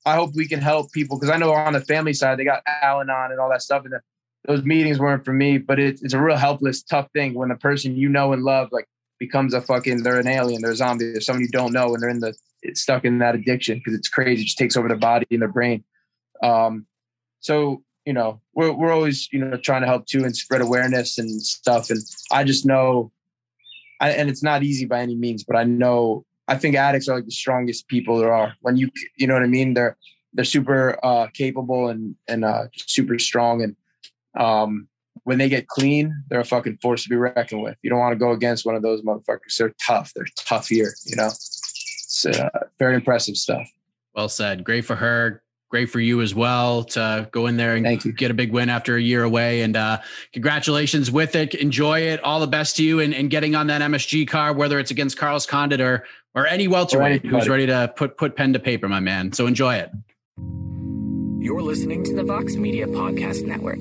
I hope we can help people because I know on the family side they got Al-Anon and all that stuff, and the, those meetings weren't for me. But it, it's a real helpless, tough thing when the person you know and love like becomes a fucking they're an alien, they're a zombie, they're someone you don't know, and they're in the it's stuck in that addiction because it's crazy, it just takes over their body and their brain. Um, so you know, we're we're always you know trying to help too and spread awareness and stuff. And I just know, I, and it's not easy by any means, but I know I think addicts are like the strongest people there are. When you you know what I mean, they're they're super uh, capable and and uh, super strong and um, when they get clean, they're a fucking force to be reckoned with. You don't want to go against one of those motherfuckers. They're tough. They're tough here, you know. It's uh, very impressive stuff. Well said. Great for her. Great for you as well to go in there and get a big win after a year away. And uh, congratulations with it. Enjoy it. All the best to you and, and getting on that MSG car, whether it's against Carlos Condit or or any welterweight or who's ready to put put pen to paper, my man. So enjoy it. You're listening to the Vox Media Podcast Network.